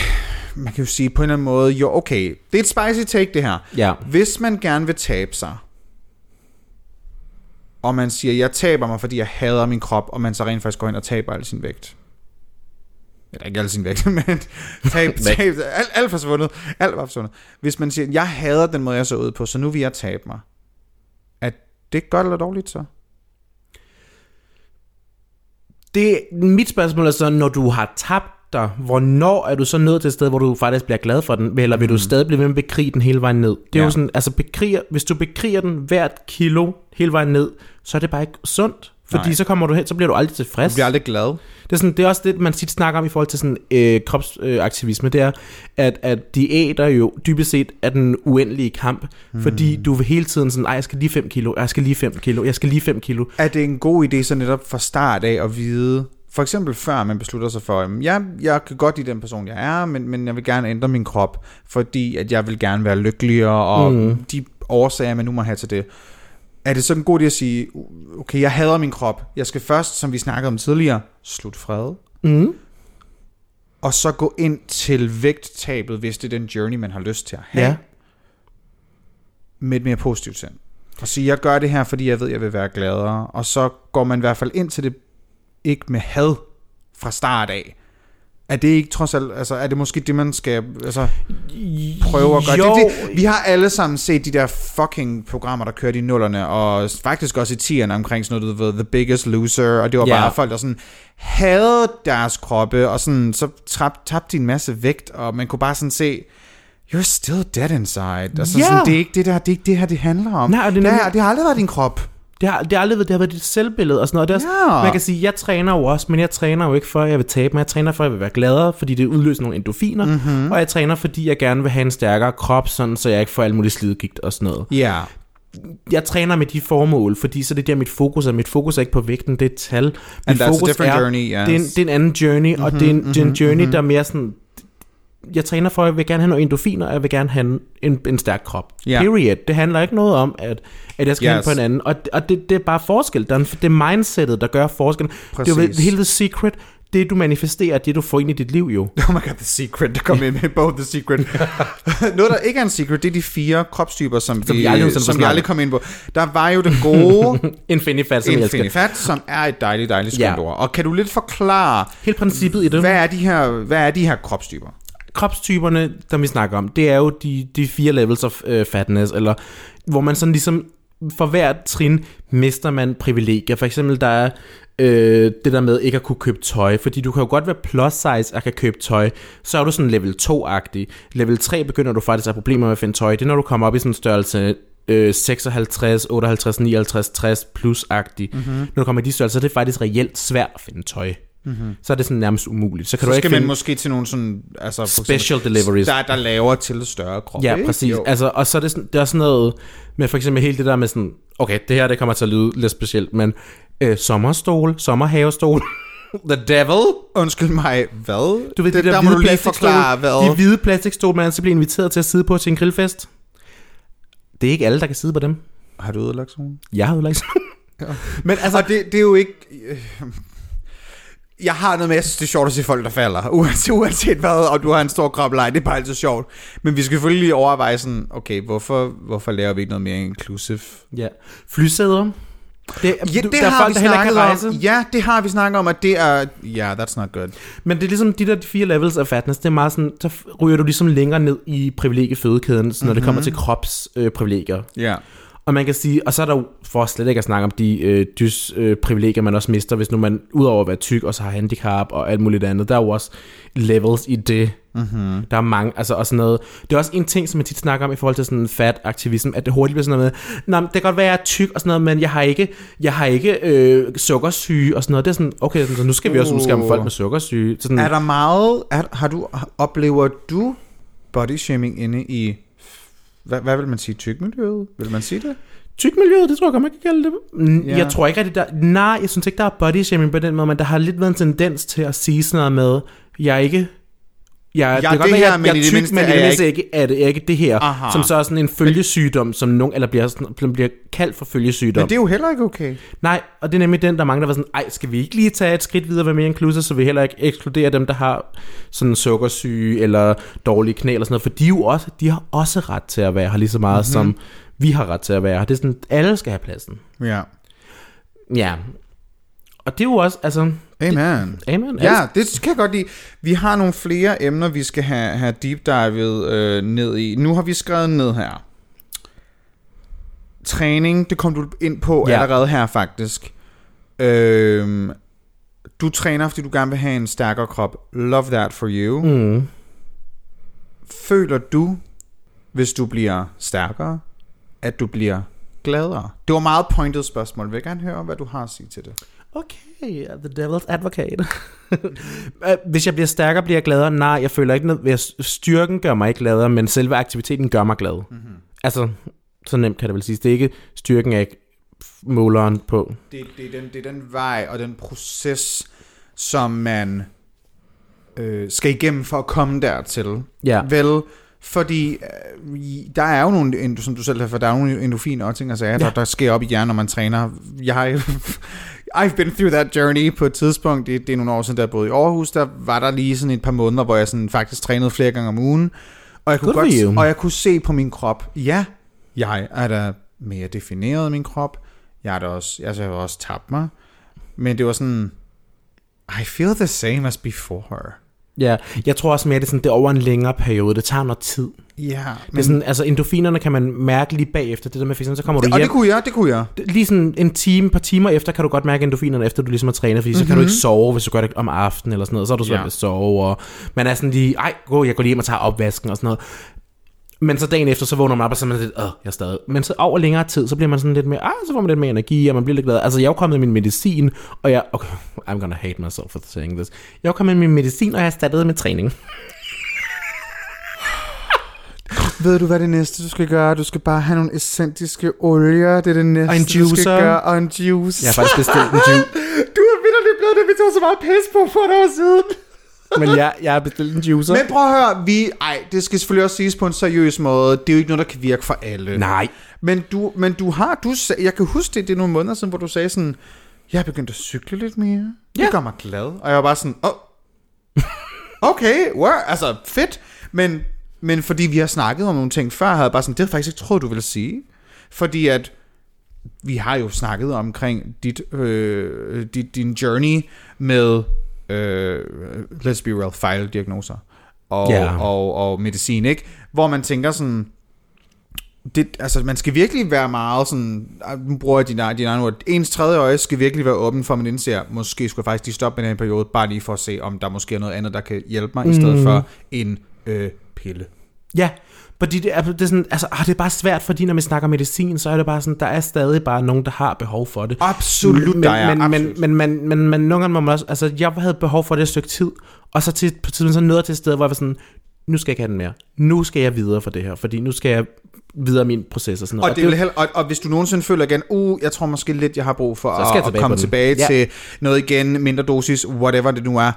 man kan jo sige på en eller anden måde, jo okay, det er et spicy take det her. Ja. Hvis man gerne vil tabe sig, og man siger, jeg taber mig, fordi jeg hader min krop, og man så rent faktisk går ind og taber al sin vægt. Eller ikke al sin vægt, men tab, tab, alt, alt forsvundet. Alt var forsvundet. Hvis man siger, jeg hader den måde, jeg så ud på, så nu vil jeg tabe mig. Er det godt eller dårligt så? Det, mit spørgsmål er så, når du har tabt dig, hvornår er du så nået til et sted, hvor du faktisk bliver glad for den, eller vil du stadig blive ved med at bekrige den hele vejen ned? Det er Mm. Ja. jo sådan, altså bekriger, hvis du bekriger den hvert kilo hele vejen ned, så er det bare ikke sundt. Fordi Nej. så kommer du hen, så bliver du aldrig tilfreds. Du bliver aldrig glad. Det er, sådan, det er også det, man tit snakker om i forhold til sådan, øh, kropsaktivisme, øh, det er, at, at diæter jo dybest set er den uendelige kamp, mm. fordi du vil hele tiden sådan, ej, jeg skal lige 5 kilo, jeg skal lige 5 kilo, jeg skal lige 5 kilo. Er det en god idé så netop fra start af at vide, for eksempel før man beslutter sig for, at ja, jeg kan godt lide den person, jeg er, men, men jeg vil gerne ændre min krop, fordi at jeg vil gerne være lykkeligere, og mm. de årsager, man nu må have til det. Er det så en god idé at sige, okay, jeg hader min krop, jeg skal først, som vi snakkede om tidligere, slutte fred, Mm. og så gå ind til vægttabet, hvis det er den journey, man har lyst til at have, Ja. med et mere positivt sind. Og sige, jeg gør det her, fordi jeg ved, jeg vil være gladere. Og så går man i hvert fald ind til det, ikke med had fra start af. Er det ikke trods alt, altså er det måske det, man skal altså, prøve at gøre? Jo, Det, det, vi har alle sammen set de der fucking programmer, der kørte i nullerne, og faktisk også i tierne omkring sådan noget, du ved, The Biggest Loser, og det var Ja. bare folk, der sådan havde deres kroppe, og sådan, så tab, tabte de en masse vægt, og man kunne bare sådan se, You're still dead inside. Altså, Ja. sådan, det, er ikke det, der, det er ikke det her, det handler om. Nej, det er det, her, det har aldrig været din krop. Det har, det har aldrig været, det har været dit selvbillede og sådan noget. Det er også, Ja. Man kan sige, jeg træner jo også, men jeg træner jo ikke for, at jeg vil tabe mig. Jeg træner for, at jeg vil være gladere, fordi det udløser nogle endorfiner. Mhm. Mm-hmm. Og jeg træner, fordi jeg gerne vil have en stærkere krop, sådan, så jeg ikke får alt muligt slidgigt og sådan noget. Ja. Jeg træner med de formål, fordi så er det der, mit fokus er. Mit fokus er ikke på vægten, det er tal. Mit And that's a fokus different er, journey, yes. det, er en, det er en anden journey, mm-hmm, og det er en, det er en journey, der er mere sådan... Jeg træner for, at jeg vil gerne have nogle endorfiner, og jeg vil gerne have en, en stærk krop. Ja. Period. Det handler ikke noget om, at, at jeg skal yes. hen på en anden. Og, og det, det er bare forskel. Det er, det er mindsetet, der gør forskel. Det er jo Præcis. hele The Secret. Det, du manifesterer, det du får ind i dit liv jo. Oh my god, The Secret. Der kom ind med both The Secret. Noget, der ikke er en secret, det er de fire kropstyper, som, Som vi, vi aldrig som vi aldrig kom ind på. Der var jo den gode Infinity Fat, som jeg elsker. Infinity Fat, som er et dejligt, dejligt skønt Ja. ord. Og kan du lidt forklare, Hele princippet i det. hvad er de her, hvad er de her kropstyper? Kropstyperne, der vi snakker om, det er jo de, de fire levels of uh, fatness, eller hvor man sådan ligesom, for hvert trin mister man privilegier. For eksempel, der er øh, det der med ikke at kunne købe tøj, fordi du kan jo godt være plus size og kan købe tøj, så er du sådan level 2-agtig. Level 3 begynder du faktisk at have problemer med at finde tøj. Det er, når du kommer op i sådan en størrelse øh, 56, 58, 59, 60 plus-agtig. Mm-hmm. Når du kommer i de størrelser, så er det faktisk reelt svært at finde tøj. Mm-hmm. så er det sådan nærmest umuligt. Så kan Så du skal ikke man finde måske til nogle sådan... Altså, special eksempel, deliveries. Der, der laver til større krop, Ja, præcis. Jo. Altså, og så er det, sådan, det er sådan noget med for eksempel hele det der med sådan, okay, det her det kommer til at lyde lidt specielt, men øh, sommerstol, sommerhavestol, the devil. Undskyld mig, hvad? Du ved, det, de der, der må du hvide lige plastikstole, forklare, hvad? de hvide plastikstol, man altid bliver inviteret til at sidde på til en grillfest. Det er ikke alle, der kan sidde på dem. Har du ødelagt sådan Jeg har udlagt ja. Men altså, Og det, det er jo ikke... Jeg har noget med, jeg synes, det er sjovt at se folk, der falder. Uanset, uanset hvad, og du har en stor krabbelej, det er bare altid sjovt. Men vi skal selvfølgelig lige overveje sådan, okay, hvorfor, hvorfor laver vi ikke noget mere inclusive? ja. flysæder. Det, Ja, det der er har folk, vi der snakket kan rejse. om. Ja, det har vi snakket om, at det er... Ja, yeah, that's not good. Men det er ligesom de der fire levels af fatness, det er meget sådan, så ryger du ligesom længere ned i privilegiefødekæden, når mm-hmm. det kommer til kropsprivilegier. Øh, privilegier. Ja. Og man kan sige, og så er der for slet ikke at snakke om de øh, dys øh, privilegier, man også mister, hvis nu man udover at være tyk, og så har handicap og alt muligt andet, der er jo også levels i det. Mm-hmm. Der er mange, altså og sådan noget. Det er også en ting, som jeg tit snakker om i forhold til sådan fat aktivism, at det hurtigt bliver sådan noget med, men det kan godt være, at jeg er tyk og sådan noget, men jeg har ikke, jeg har ikke øh, sukkersyge og sådan noget. Det er sådan, okay, så nu skal vi også huske om folk med sukkersyge. Så sådan, Er der meget... Er, har du, oplever du body shaming inde i... Hvad, hvad vil man sige? Tykmiljøet? Vil man sige det? Tykmiljøet, det tror jeg godt, man kan kalde det. Mm, Ja. Jeg tror ikke rigtig, der... Nej, jeg synes ikke, der er body shaming på den måde, men der har lidt været en tendens til at sige sådan noget med, jeg er ikke... Jeg, Jeg er kan godt det være, her, jeg, men jeg er det tyk, mindste men i det mindste ikke er det ikke det her, Aha. som så er sådan en følgesygdom, som nogen, eller bliver, sådan, bliver kaldt for følgesygdom. Men det er jo heller ikke okay. Nej, og det er nemlig den, der er mange, der var sådan, ej, skal vi ikke lige tage et skridt videre være mere inclusive, så vi heller ikke ekskluderer dem, der har sådan sukkersyge eller dårlige knæ eller sådan noget, for de, jo også, de har også ret til at være her lige så meget, mm-hmm. som vi har ret til at være her. Det er sådan, alle skal have pladsen. Ja. Ja. Og det er jo også, altså, Amen. amen. Ja, det kan jeg godt lide. Vi har nogle flere emner, vi skal have, have deep divet øh, ned i. Nu har vi skrevet ned her. Træning, det kom du ind på Ja. allerede her faktisk. Øhm, du træner, fordi du gerne vil have en stærkere krop. Love that for you. Mm. Føler du, hvis du bliver stærkere, at du bliver gladere? Det var et meget pointet spørgsmål. Vil jeg gerne høre, hvad du har at sige til det? Okay, the devil's advocate. Øh, Hvis jeg bliver stærkere, bliver jeg gladere? Nej, jeg føler ikke noget. Styrken gør mig ikke gladere, men selve aktiviteten gør mig glad. Mm-hmm. Altså, så nemt kan det vel sige. Det er ikke styrken af måleren på. det, det, er den, det er den vej og den proces, som man øh, skal igennem for at komme dertil. Ja. Vel, fordi øh, der er jo nogle, en- som du selv har for der er nogle endorfiner og ting og sager, ja. Der, der sker op i hjernen, når man træner. Jeg har, I've been through that journey på et tidspunkt, det, det er nogle år siden, der boede i Aarhus, der var der lige sådan et par måneder, hvor jeg sådan faktisk trænede flere gange om ugen, og jeg kunne, Good godt, you. og jeg kunne se på min krop, ja, jeg er da mere defineret min krop, jeg er da også, altså jeg har også tabt mig, men det var sådan, I feel the same as before. Ja, jeg tror også mere, det er, sådan, det er over en længere periode. Det tager noget tid. Ja, Det er sådan, altså endorfinerne kan man mærke lige bagefter. Det der med, eksempel, så kommer du og hjem. det kunne jeg, det kunne jeg. lige sådan en time, par timer efter, kan du godt mærke endorfinerne, efter du ligesom har trænet, fordi mm-hmm. så kan du ikke sove, hvis du gør det om aftenen eller sådan noget, så er du svært Ja. ved at sove, og man er sådan lige, ej, gå, jeg går lige hjem og tager opvasken og sådan noget. Men så dagen efter, så vågner man op og så er man lidt, åh, jeg er stadig. Men så over længere tid, så bliver man sådan lidt mere, ah, så får man lidt mere energi, og man bliver lidt glad. Altså, jeg er jo kommet med min medicin, og jeg, okay, I'm gonna hate myself for saying this. Jeg er kommet med min medicin, og jeg har erstattet med træning. Ved du, hvad det næste, du skal gøre? Du skal bare have nogle essentiske olier. Det er det næste, Og en du skal gøre. Og en juice. Jeg har faktisk bestilt en juice, Du er vildt blevet det, vi tog så meget pis på for et år siden. Men jeg, jeg har bestilt en juicer. Men prøv at høre, vi... Ej, det skal selvfølgelig også siges på en seriøs måde. Det er jo ikke noget, der kan virke for alle. Nej. Men du, men du har... Du, jeg kan huske det, det er nogle måneder siden, hvor du sagde sådan... Jeg har begyndt at cykle lidt mere. Det Ja. gør mig glad. Og jeg var bare sådan... Oh, okay, where? altså fedt. Men, men fordi vi har snakket om nogle ting før, havde jeg bare sådan... Det havde faktisk ikke troet, du ville sige. Fordi at vi har jo snakket omkring dit, øh, dit, din journey med, øh, let's be real, fejldiagnoser og, Ja. og, og medicin, ikke? Hvor man tænker sådan, det, altså man skal virkelig være meget sådan, nu bruger jeg din, egen- din egen ord, ens tredje øje skal virkelig være åben for, at man indser, måske skulle jeg faktisk lige stoppe med den periode, bare lige for at se, om der måske er noget andet, der kan hjælpe mig, mm. i stedet for en øh, pille. Ja, Fordi det er, det er sådan, altså, ah, det er bare svært, fordi når vi snakker medicin, så er det bare sådan, der er stadig bare nogen, der har behov for det. Absolut, men, der er, men, absolut. men, men, men, men, men nogle gange må man også, altså, jeg havde behov for det et stykke tid, og så til, på tiden så nåede jeg til et sted, hvor jeg var sådan, nu skal jeg ikke have den mere. Nu skal jeg videre for det her, fordi nu skal jeg videre min proces og sådan noget. Og, det vil heller, og, og hvis du nogensinde føler igen, uh, jeg tror måske lidt, jeg har brug for at, at komme tilbage Ja. til noget igen, mindre dosis, whatever det nu er,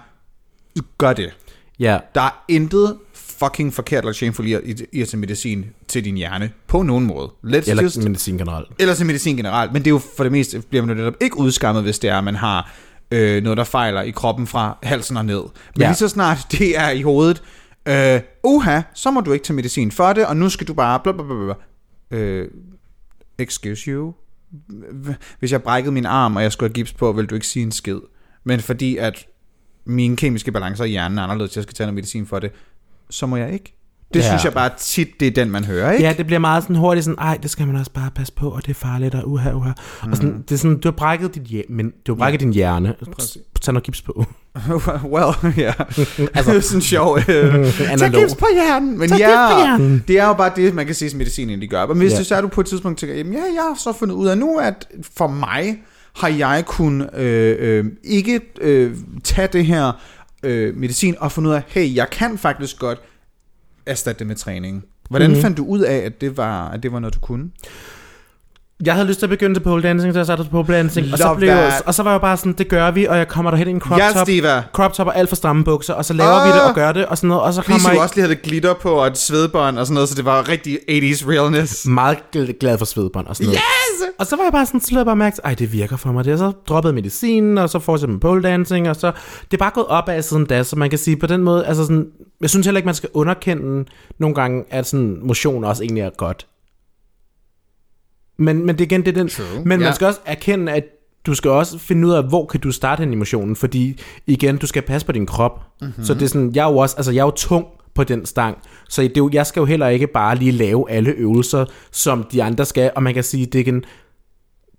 gør det. ja, Der er intet fucking forkert eller shameful medicin til din hjerne, på nogen måde. Let's eller just, medicin generelt. eller til medicin generelt, men det er jo for det meste, bliver man jo netop ikke udskammet, hvis det er, at man har øh, noget, der fejler i kroppen fra halsen og ned. Men Ja. lige så snart det er i hovedet, øh, uha, så må du ikke tage medicin for det, og nu skal du bare bla bla bla bla. Øh, excuse you? Hvis jeg brækkede min arm, og jeg skulle have gips på, vil du ikke sige en skid. Men fordi at mine kemiske balancer i hjernen er anderledes, jeg skal tage noget medicin for det, så må jeg ikke. Det Ja. synes jeg bare tit, det er den, man hører, ikke? Ja, det bliver meget sådan hurtigt sådan, ej, det skal man også bare passe på, og det er farligt, og uha, uha. Mm. Og sådan, det er sådan, du har brækket, dit, hje- men, du har brækket din hjerne. Præcis. Tag noget gips på. well, ja. Altså- altså, det er sådan sjov. Øh, tag gips på hjernen. Men Tag ja, gips på hjernen. det er jo bare det, man kan sige, at medicin egentlig gør. Men hvis Ja. det så er, du på et tidspunkt tænker, jamen ja, jeg har så fundet ud af nu, at for mig har jeg kun øh, øh, ikke øh, tage det her øh, medicin og fundet ud af, hey, jeg kan faktisk godt erstatte det med træning. Hvordan Mhm. mm-hmm. fandt du ud af, at det var, at det var noget, du kunne? Jeg havde lyst til at begynde til pole dancing, så jeg satte på pole dancing, og så, Love blev, that. og så var jeg bare sådan, det gør vi, og jeg kommer derhen i en crop Ja, top, Steva. crop top og alt for stramme bukser, og så laver vi det Ah. og gør det, og sådan noget, og så Please, kommer du jeg også lige havde glitter på og et svedbånd og sådan noget, så det var rigtig 80's realness. meget gl- glad for svedbånd og sådan noget. Yes! Og så var jeg bare sådan, så jeg bare mærke ej, det virker for mig det. Og så droppede jeg medicinen, og så fortsatte med pole dancing, og så, det er bare gået opad siden da, så man kan sige på den måde, altså sådan, jeg synes heller ikke, man skal underkende nogle gange, at sådan motion også egentlig er godt. Men, men det er igen, det er den, True. men Ja. man skal også erkende, at du skal også finde ud af, hvor kan du starte hen i motionen, fordi igen, du skal passe på din krop. Mm-hmm. Så det er sådan, jeg er jo også, altså jeg er jo tung på den stang, så det er jo, jeg skal jo heller ikke bare lige lave alle øvelser, som de andre skal, og man kan sige, det er igen,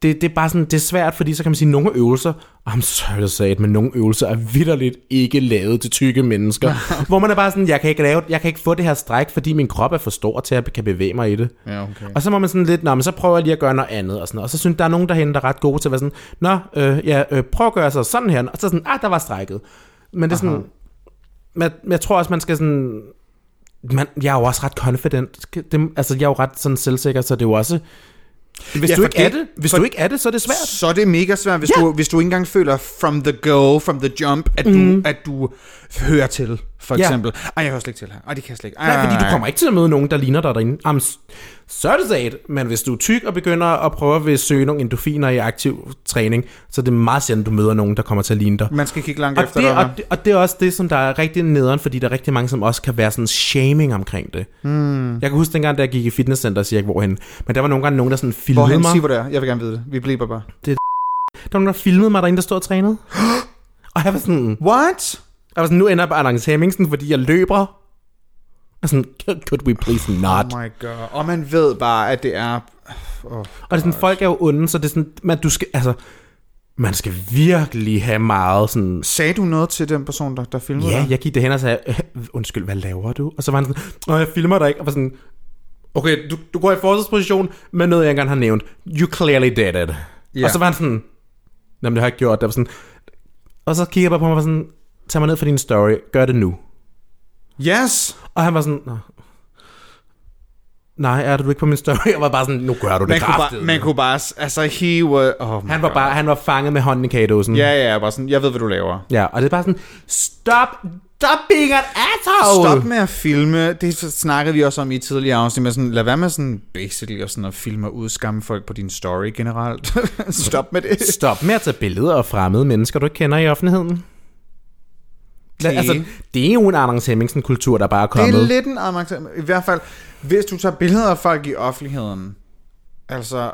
det, det er bare sådan, det er svært, fordi så kan man sige, nogle øvelser, I'm sorry to say it, men nogle øvelser er vidderligt ikke lavet til tykke mennesker, hvor man er bare sådan, jeg kan ikke lave, jeg kan ikke få det her stræk, fordi min krop er for stor til at jeg kan bevæge mig i det. Ja, okay. Og så må man sådan lidt, nå, men så prøver jeg lige at gøre noget andet og sådan. Og så synes der er nogen derhen, der er ret gode til at være sådan, nå, øh, ja, øh, prøv at gøre så sådan her. Og så sådan, ah, der var strækket. Men det er sådan, men, men jeg tror også, man skal sådan, man, jeg er jo også ret confident. Det, altså, jeg er jo ret sådan selvsikker, så det er jo også, hvis Ja, du ikke er det- det, hvis for- du ikke er det, så er det svært. Så er det mega svært, hvis, Ja. du, hvis du ikke engang føler from the go, from the jump, at, mm. du, at du hører til, for Ja. eksempel. Ej, jeg hører slet ikke til her. Ej, det kan jeg slet ikke. Ej, Nej, fordi du kommer ikke til at møde nogen, der ligner dig derinde. Jamen, så er det sat. Men hvis du er tyk og begynder at prøve at søge nogle endorfiner i aktiv træning, så er det meget sjældent, du møder nogen, der kommer til at ligne dig. Man skal kigge langt Og efter det, dig. og, det, og det er også det, som der er rigtig nederen, fordi der er rigtig mange, som også kan være sådan shaming omkring det. Mm. Jeg kan huske dengang, da jeg gik i fitnesscenter, siger jeg ikke hvorhen, men der var nogle gange nogen, der sådan filmede Hvorhen, mig. sig hvor det er. Jeg vil gerne vide det. Vi bliver bare. Der var nogen, der filmede mig derinde, der stod og trænede. og jeg var sådan, What? jeg var sådan, nu ender jeg på Anders Hemmingsen, fordi jeg løber. Og sådan, could we please not? Oh my god. Og man ved bare, at det er... Oh, Og det er sådan, folk er jo onde, så det er sådan, man, du skal, altså, man skal virkelig have meget sådan, Sagde du noget til den person, der, der filmede ja, dig? jeg gik derhen og sagde, "Øh, undskyld, hvad laver du? Og så var han sådan, Åh, jeg filmer dig ikke, og var sådan, okay, du, du går i forsvarsposition med noget, jeg engang har nævnt. You clearly did it. Ja. Og så var han sådan, jamen det har jeg gjort, det var sådan, og så kigger jeg bare på mig og var sådan, tag mig ned for din story, gør det nu. Yes! Og han var sådan, Nå. nej, er du ikke på min story? Jeg var bare sådan, nu gør du det Man kunne, bare, kraftigt. man kunne bare... Altså, he was... Oh Han var bare, han var fanget med hånden i kagedåsen. Ja, ja, bare sådan, jeg ved, hvad du laver. Ja, og det er bare sådan, stop, stop being an asshole! Stop med at filme, det snakkede vi også om i tidligere afsnit, med sådan, lad være med sådan, basically, at, sådan at filme og udskamme folk på din story generelt. Stop med det. Stop med at tage billeder af fremmede mennesker, du ikke kender i offentligheden. Okay. altså, det er jo en Anders Hemmingsen-kultur, der bare er Det kommet. er lidt en amatør. I hvert fald, hvis du tager billeder af folk i offentligheden, altså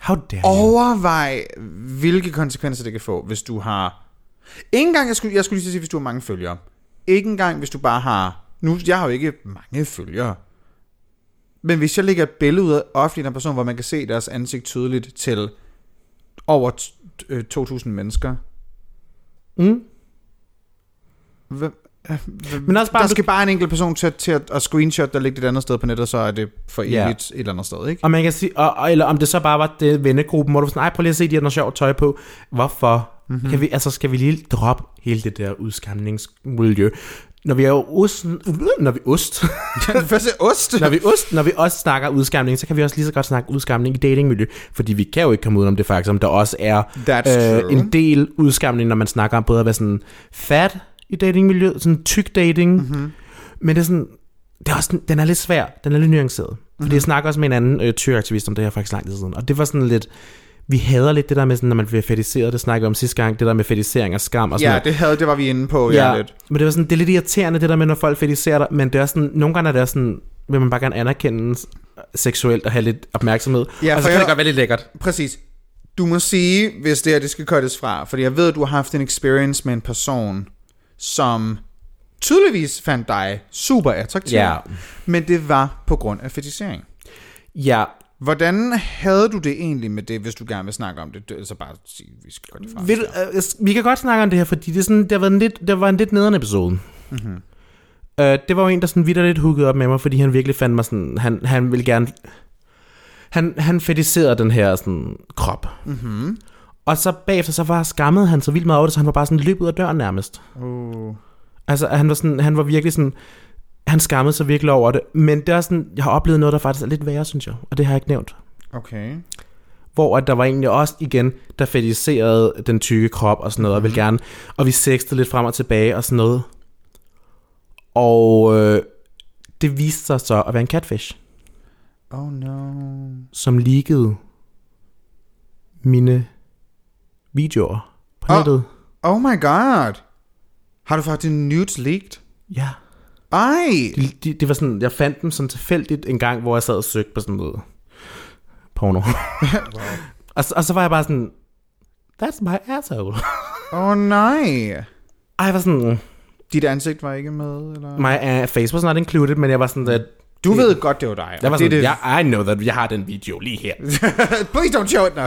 How dare you? overvej, hvilke konsekvenser det kan få, hvis du har... Ikke engang, jeg skulle, jeg skulle lige sige, hvis du har mange følgere. Ikke engang, hvis du bare har... Nu, jeg har jo ikke mange følgere. Men hvis jeg lægger et billede ud af offentligt af en person, hvor man kan se deres ansigt tydeligt til over t- øh, 2.000 mennesker. Mm. Hvem, Men også bare, der du- skal bare en enkelt person til, til at, at screenshot, der ligger et andet sted på nettet, så er det for evigt Ja. et eller andet sted, ikke? Og man kan sige, og, og, eller om det så bare var det vennegruppen, hvor du var sådan, ej, prøv lige at se, de har noget sjovt tøj på. Hvorfor? Mhm. Mm-hmm. Kan vi, altså, skal vi lige droppe hele det der udskamningsmiljø? Når vi er jo ost, når vi ost, Den første ost. når vi ost, når vi også snakker udskamning, så kan vi også lige så godt snakke udskamning i datingmiljø, fordi vi kan jo ikke komme ud om det faktum, der også er That's øh, true. en del udskamning, når man snakker om både at være sådan fat i datingmiljøet, sådan tyk dating, Mhm. mm-hmm. men det er sådan, det er også, den er lidt svær, den er lidt nuanceret. Fordi Mhm. jeg snakker også med en anden øh, tyraktivist om det her faktisk lang tid siden, og det var sådan lidt, vi hader lidt det der med, sådan, når man bliver fetiseret, det snakker vi om sidste gang, det der med fetisering og skam og sådan Ja, noget. det, havde, det var vi inde på, ja, Ja, lidt. men det var sådan, det er lidt irriterende, det der med, når folk fetiserer dig, men det er sådan, nogle gange er det også sådan, vil man bare gerne anerkende seksuelt og have lidt opmærksomhed. Ja, og så kan jeg- det godt være lidt lækkert. Præcis. Du må sige, hvis det her det skal cuttes fra, fordi jeg ved, at du har haft en experience med en person, som tydeligvis fandt dig super attraktiv, Ja. men det var på grund af fetisering. Ja, Hvordan havde du det egentlig med det, hvis du gerne vil snakke om det? Altså bare sige, vi skal det fra. Du, øh, vi kan godt snakke om det her, fordi det, er sådan, har været en lidt, det var en lidt nederen episode. Mm-hmm. Uh, det var jo en, der sådan vidt lidt hugget op med mig, fordi han virkelig fandt mig sådan, han, han ville gerne, han, han fetiserede den her sådan, krop. Mm-hmm. Og så bagefter, så var skammede han så vildt meget over det, så han var bare sådan løbet ud af døren nærmest. Uh. Altså, han var, sådan, han var virkelig sådan, han skammede sig virkelig over det. Men det er sådan, jeg har oplevet noget, der faktisk er lidt værre, synes jeg. Og det har jeg ikke nævnt. Okay. hvor at der var egentlig også igen, der fetiserede den tykke krop og sådan noget, og ville gerne, og vi sexede lidt frem og tilbage og sådan noget. Og øh, det viste sig så at være en catfish, Oh no. som leakede mine videoer på Åh. nettet. Oh my god. Har du faktisk din nudes leaked? Ja. Ej. De, de, det var sådan, jeg fandt dem sådan tilfældigt en gang, hvor jeg sad og søgte på sådan noget porno. og, så, og så var jeg bare sådan, that's my asshole. Åh oh, nej. Ej, jeg var sådan, Dit ansigt var ikke med, eller? my uh, face was not included, men jeg var sådan, at Du ved godt, det var dig. Jeg var og det, sådan, er yeah, I know that jeg har den video lige her. det. Please don't show it now.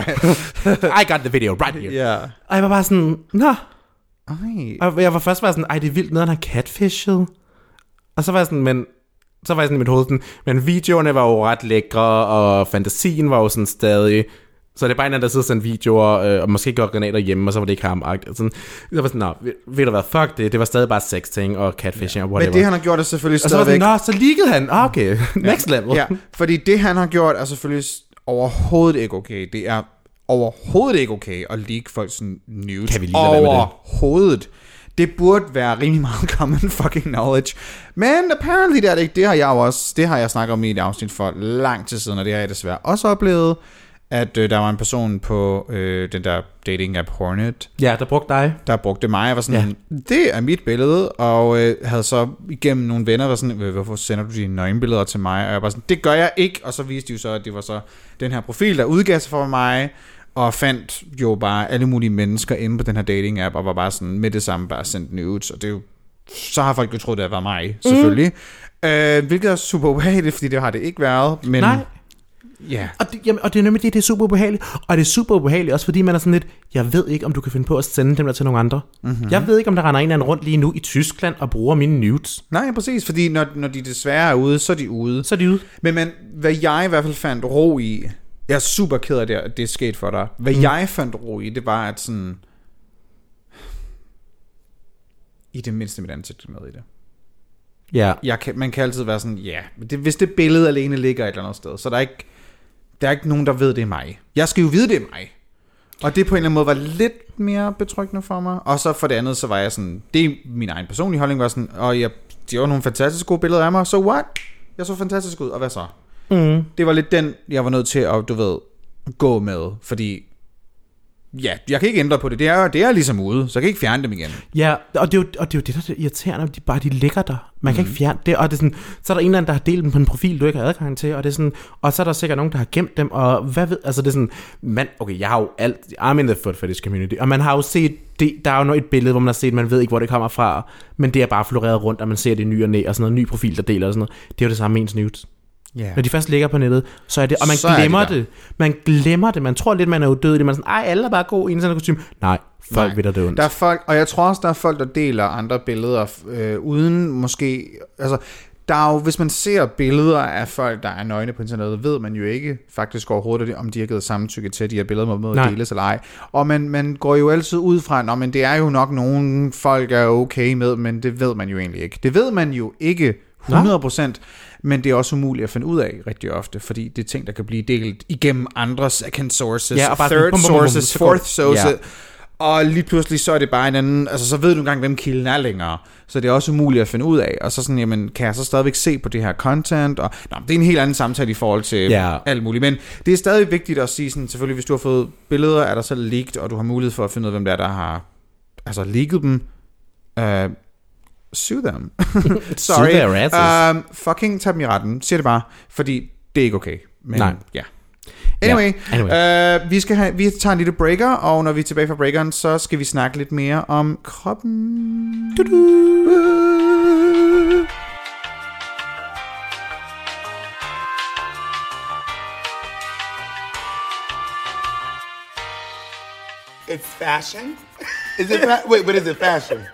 I got the video right here. Ja. Og jeg var bare sådan, nå. Ej. Og jeg var først bare sådan, ej, det er vildt, noget han har catfishet. Og så var jeg sådan, men... Så var jeg sådan i mit hoved sådan, men videoerne var jo ret lækre, og fantasien var jo sådan stadig... Så det er bare en anden, der sidder sender videoer, øh, og måske gør granater hjemme, og så var det ikke ham. Og Sådan, jeg var sådan, nå, ved, ved du hvad, fuck det, det var stadig bare sex ting og catfishing og whatever. Men det, han har gjort, er selvfølgelig og så var stadigvæk... sådan, nå, så leakede han. Ah, okay, next level. Ja, fordi det, han har gjort, er selvfølgelig overhovedet ikke okay. Det er overhovedet ikke okay at leak folks news. Kan vi lige lade med det? Overhovedet. Det burde være rimelig meget common fucking knowledge. Men apparently det er det ikke. Det har jeg også, det har jeg snakket om i et afsnit for lang tid siden, og det har jeg desværre også oplevet, at øh, der var en person på øh, den der dating app Hornet, ja, der brugte dig. der brugte mig. Jeg var sådan, ja. det er mit billede, og øh, havde så igennem nogle venner var sådan, "Øh, hvorfor sender du dine nøgenbilleder til mig? Og jeg var sådan, det gør jeg ikke. Og så viste de jo så, at det var så den her profil, der udgav sig for mig, og fandt jo bare alle mulige mennesker inde på den her dating app, og var bare sådan med det samme bare sendt nudes, og det er jo, så har folk jo troet, det var mig, selvfølgelig. Mm. Øh, hvilket er super ubehageligt, fordi det har det ikke været. Men, Nej. Ja. Og det, jamen, og det er nemlig det, det er super ubehageligt. Og det er super ubehageligt også, fordi man er sådan lidt, jeg ved ikke, om du kan finde på at sende dem der til nogle andre. Mm-hmm. Jeg ved ikke, om der render en eller anden rundt lige nu i Tyskland og bruger mine nudes. Nej, præcis, fordi når, når de desværre er ude, så er de ude. Så er de ude. Men, men hvad jeg i hvert fald fandt ro i, jeg er super ked af det, at det er sket for dig. Hvad mm. jeg fandt ro i, det var, at sådan, i det mindste mit ansigt med i det. Ja. Jeg kan, man kan altid være sådan, ja, det, hvis det billede alene ligger et eller andet sted, så der er ikke, der er ikke nogen, der ved, det er mig. Jeg skal jo vide, det er mig. Og det på en eller anden måde var lidt mere betryggende for mig. Og så for det andet, så var jeg sådan, det er min egen personlige holdning, var sådan, og jeg, de var nogle fantastisk gode billeder af mig, så what? Jeg så fantastisk ud, og hvad så? Mm. Det var lidt den, jeg var nødt til at, du ved, gå med, fordi ja, jeg kan ikke ændre på det. Det er, det er ligesom ude, så jeg kan ikke fjerne dem igen. Ja, og det, er jo, og det er jo det, der er irriterende, de bare de ligger der. Man kan Mhm. ikke fjerne det, og det er sådan, så er der en eller anden, der har delt dem på en profil, du ikke har adgang til, og det er sådan, og så er der sikkert nogen, der har gemt dem, og hvad ved, altså det er sådan, man, okay, jeg har jo alt, I'm in the foot fetish community, og man har jo set, det, der er jo noget et billede, hvor man har set, man ved ikke, hvor det kommer fra, men det er bare floreret rundt, og man ser det i ny og næ, og sådan noget, ny profil, der deler og sådan noget. Det er jo det samme med ens nudes. Ja. Når de først ligger på nettet, så er det, og man Så er glemmer der. det. Man glemmer det. Man tror lidt, man er udødelig. Man er sådan, ej, alle er bare gode i en sådan kostume. Nej, folk Nej. ved dig det ondt. Der er folk, og jeg tror også, der er folk, der deler andre billeder, øh, uden måske, altså, der er jo, hvis man ser billeder af folk, der er nøgne på internettet, ved man jo ikke faktisk overhovedet, om de har givet samtykke til, at de her billeder må, Nej. deles eller ej. Og man, man går jo altid ud fra, at men det er jo nok nogen folk er okay med, men det ved man jo egentlig ikke. Det ved man jo ikke 100%, men det er også umuligt at finde ud af rigtig ofte, fordi det er ting, der kan blive delt igennem andre second sources, Ja, og bare third bum, bum, bum, bum, sources, fourth sources, Ja. og lige pludselig så er det bare en anden, altså så ved du engang, hvem kilden er længere. Så det er også umuligt at finde ud af. Og så sådan, jamen, kan jeg så stadigvæk se på det her content? Og, nå, det er en helt anden samtale i forhold til Ja. alt muligt. Men det er stadig vigtigt at sige sådan, selvfølgelig, hvis du har fået billeder af dig selv leaked, og du har mulighed for at finde ud af, hvem det er, der har altså, leaget dem, uh, sue them. Sorry. Sue their asses. Um, fucking tag dem i retten. Siger det bare, fordi det er ikke okay. Men, Nej. Ja. Anyway, Ja, anyway. Uh, vi, skal have, vi tager en lille breaker, og når vi er tilbage fra breakeren, så skal vi snakke lidt mere om kroppen. Du-du. It's fashion. Is it? Fa- wait, but is it fashion?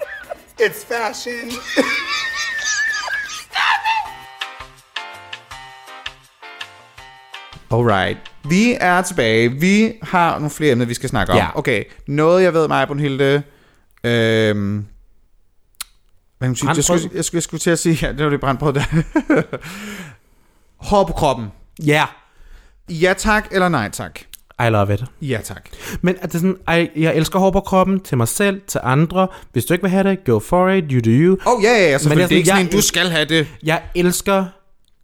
It's fashion. Alright. Vi er tilbage. Vi har nogle flere emner, vi skal snakke om. Ja. Okay, noget jeg ved mig, Brunhilde. Øhm, hvad kan man sige? Jeg skulle, jeg, skulle, jeg skulle til at sige, ja, det var det brandbrød der. Hår på kroppen. Ja, Ja tak, eller nej tak? I love it. Ja tak. Men at det er sådan, ej, jeg elsker hår på kroppen til mig selv, til andre. Hvis du ikke vil have det, go for it, you do you. Oh ja, ja, ja, selvfølgelig. det er ikke sådan, sådan, jeg- en, du skal have det. Jeg elsker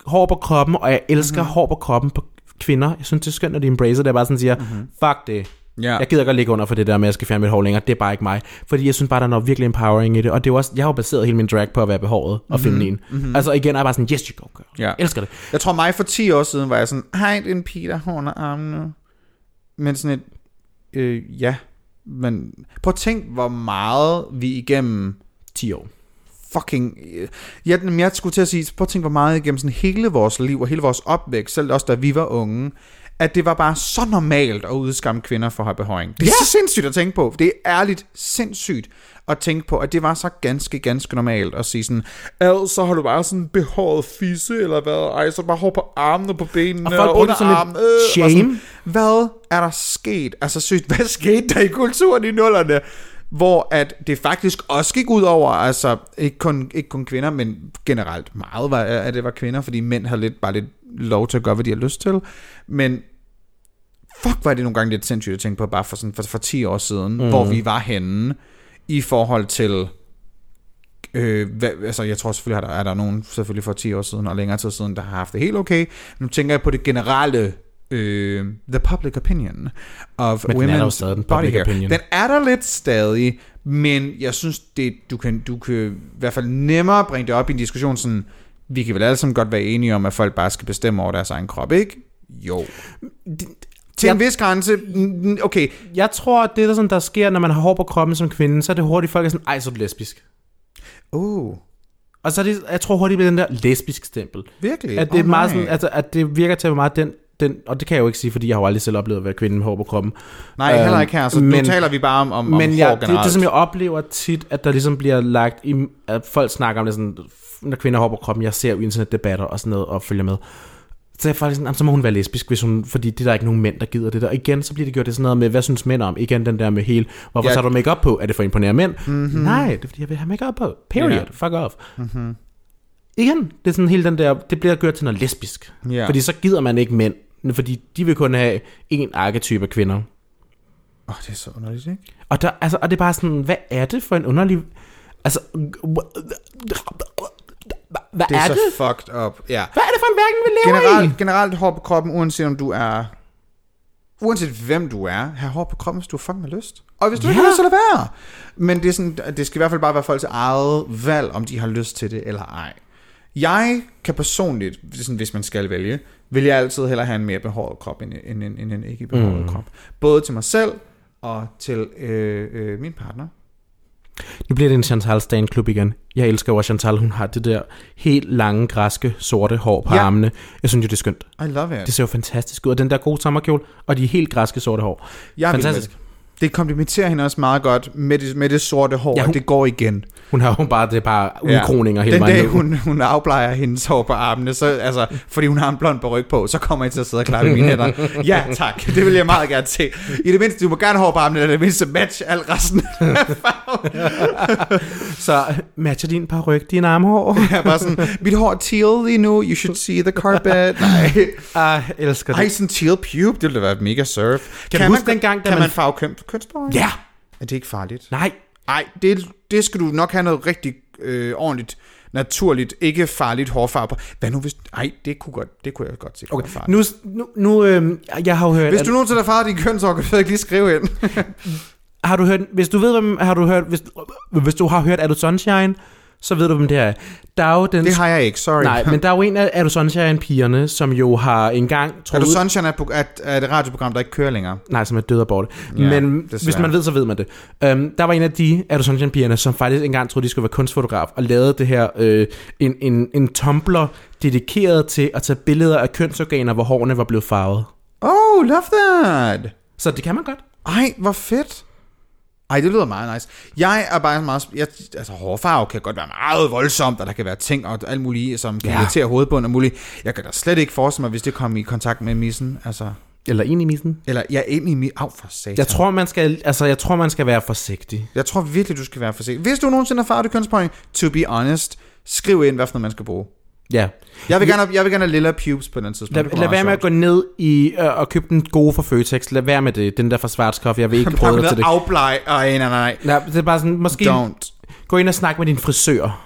hår på kroppen, og jeg elsker Mhm. mm-hmm. hår på kroppen på kvinder. Jeg synes, det er skønt, når de embracer det. Bare sådan siger, mm-hmm. fuck det. Ja. Jeg gider godt ligge under for det der med, at jeg skal fjerne mit hår længere. Det er bare ikke mig. Fordi jeg synes bare, der er noget virkelig empowering i det. Og det er også, jeg har jo baseret hele min drag på at være behåret og feminin. Mm-hmm. Altså igen er jeg bare sådan, yes you go girl. Ja. Jeg elsker det. Jeg tror mig for 10 år siden var jeg sådan, hej, det er en pige, der har under armene. Men sådan et, øh, ja. Men prøv at tænk, hvor meget vi igennem 10 år. fucking... Øh, jeg, jeg skulle til at sige, prøv at tænke, hvor meget igennem sådan hele vores liv og hele vores opvækst, selv også da vi var unge, at det var bare så normalt at udskamme kvinder for at have behøring. Det er Ja. så sindssygt at tænke på. Det er ærligt sindssygt at tænke på, at det var så ganske, ganske normalt at sige sådan, Al, så har du bare sådan behåret fisse, eller hvad? Ej, så bare hår på armene og på benene Og folk som et armen, øh, shame. og sådan, hvad er der sket? Altså sygt, hvad skete der i kulturen i nullerne? Hvor at det faktisk også gik ud over, altså ikke kun, ikke kun kvinder, men generelt meget var, at det var kvinder, fordi mænd har lidt, bare lidt lov til at gøre, hvad de har lyst til. Men fuck, var det nogle gange lidt sindssygt at tænke på, bare for, sådan, for, for 10 år siden, mm. hvor vi var henne i forhold til Øh, hvad, altså jeg tror selvfølgelig, er der, er der nogen selvfølgelig for 10 år siden og længere tid siden, der har haft det helt okay. Nu tænker jeg på det generelle, øh, the public opinion of Men women's den body hair. opinion. Den er der lidt stadig, men jeg synes, det, du, kan, du kan i hvert fald nemmere bringe det op i en diskussion sådan, vi kan vel alle sammen godt være enige om, at folk bare skal bestemme over deres egen krop, ikke? Jo. Til en Jeg- vis grænse, okay, Jeg tror, at det, der, sådan, der sker, når man har hår på kroppen som kvinde, så er det hurtigt, folk er sådan, ej, så er du lesbisk. uh, Og så er det, jeg tror hurtigt, det bliver den der lesbisk stempel. virkelig? At det, er Oh, meget nej. sådan, altså, at det virker til at være meget den, den, og det kan jeg jo ikke sige, fordi jeg har jo aldrig selv oplevet at være kvinde med hår på kroppen. Nej, heller Øhm, ikke her, så nu men- taler vi bare om, om, om Men hår jeg, det, generelt. det, som jeg oplever tit, at der ligesom bliver lagt i, at folk snakker om det sådan, når kvinder på kroppen, jeg ser jo internetdebatter og sådan noget, og følger med. Så er jeg faktisk sådan, "Jamen, så må hun være lesbisk, hvis hun, fordi det er der ikke nogen mænd, der gider det der. Og igen, så bliver det gjort det sådan noget med, hvad synes mænd om? Igen den der med hele, hvorfor Ja. så du make på? Er det for at imponere mænd? Mm-hmm. Nej, det er fordi, jeg vil have make på. Period. Yeah. Fuck off. Mm-hmm. Igen, det er sådan hele den der, det bliver gjort til noget lesbisk. Ja. Fordi så gider man ikke mænd, fordi de vil kun have en arketype af kvinder. Åh, oh, det er så underligt, ikke? Og, der, altså, og det er bare sådan, hvad er det for en underlig... Altså, hvad Det er, er så det? fucked up. Ja. Hvad er det for en verden, vi lever i? Generelt, generelt hår på kroppen, uanset om du er... Uanset hvem du er, have hår på kroppen, hvis du fucking har lyst. Og hvis du ja. ikke har lyst, så lad være. Men det, er sådan, det skal i hvert fald bare være folks eget valg, om de har lyst til det eller ej. Jeg kan personligt, er sådan, hvis man skal vælge, vil jeg altid hellere have en mere behåret krop, end, end, end, end en ikke behåret mm. krop. Både til mig selv og til øh, øh, min partner. Nu bliver det en Chantal Stan klub igen. Jeg elsker jo, at Chantal hun har det der helt lange, græske, sorte hår på Ja. armene. Jeg synes jo, det er skønt. I love it. Det ser jo fantastisk ud. Og den der gode sommerkjole, og de helt græske, sorte hår. Jeg fantastisk. Det. Komplementerer hende også meget godt med det, med det sorte hår, ja, Ja, hun, det går igen. Hun har jo bare, det bare udkroninger hele Den vejen dag, ned. hun, hun afblejer hendes hår på armene, så, altså, fordi hun har en blond ryg på, så kommer jeg til at sidde og klappe i mine hænder. Ja, tak. Det vil jeg meget gerne se. I det mindste, du må gerne hår på armene, eller det mindste match al resten. Så matcher din par ryg, din armhår. Er bare sådan, mit hår er teal lige nu, you should see the carpet. Nej. Ah, elsker det. Ej, sådan teal pube, det ville da være mega surf. Kan du huske dengang, da kan man, man- farve kønsbehåring? Ja. Er det ikke farligt? Nej, Nej, det, det skal du nok have noget rigtig øh, ordentligt, naturligt, ikke farligt hårfarve på. Hvad nu hvis... Ej, det kunne, godt, det kunne jeg godt se. okay. Nu, nu, nu øhm, jeg har jo hørt... Hvis at- du nogensinde har farvet din kønshår, kan du ikke lige skrive ind. Har du hørt, hvis du ved, hvem, har du hørt, hvis, hvis du har hørt Er du Sunshine, så ved du, hvem det er. Der er jo den... det har jeg ikke, sorry. Nej, men der er jo en af Er du Sunshine-pigerne, som jo har engang Er troet... du Sunshine er, er, er et radioprogram, der ikke kører længere? Nej, som er død og borte. Ja, men desværre. hvis man ved, så ved man det. Um, der var en af de Er du Sunshine-pigerne, som faktisk engang troede, de skulle være kunstfotograf, og lavede det her, øh, en, en, en Tumblr dedikeret til at tage billeder af kønsorganer, hvor hårene var blevet farvet. Oh, love that! Så det kan man godt. Ej, hvor fedt. Ej, det lyder meget nice. Jeg er bare meget... Jeg, altså, hårfarve kan godt være meget voldsomt, og der kan være ting og alt muligt, som kan Ja. irritere hovedbunden og muligt. Jeg kan da slet ikke forestille mig, hvis det kom i kontakt med missen. Altså, Eller ind i missen. eller jeg er ind i mit... Af for satan. Jeg tror, man skal, altså, jeg tror, man skal være forsigtig. Jeg tror virkelig, du skal være forsigtig. Hvis du nogensinde har farvet kønspoint, to be honest, skriv ind, hvad for noget man skal bruge. Ja. Jeg vil gerne have, jeg vil gerne have lilla pubes på den tidspunkt. Lad, Det lad være med at gå ned i øh, og købe den gode fra Føtex. Lad være med det. Den der fra Schwarzkopf. Jeg vil ikke med dig til det. afblege. Ej, nej, nej, nej. Nej, det er bare sådan, måske Don't. gå ind og snak med din frisør.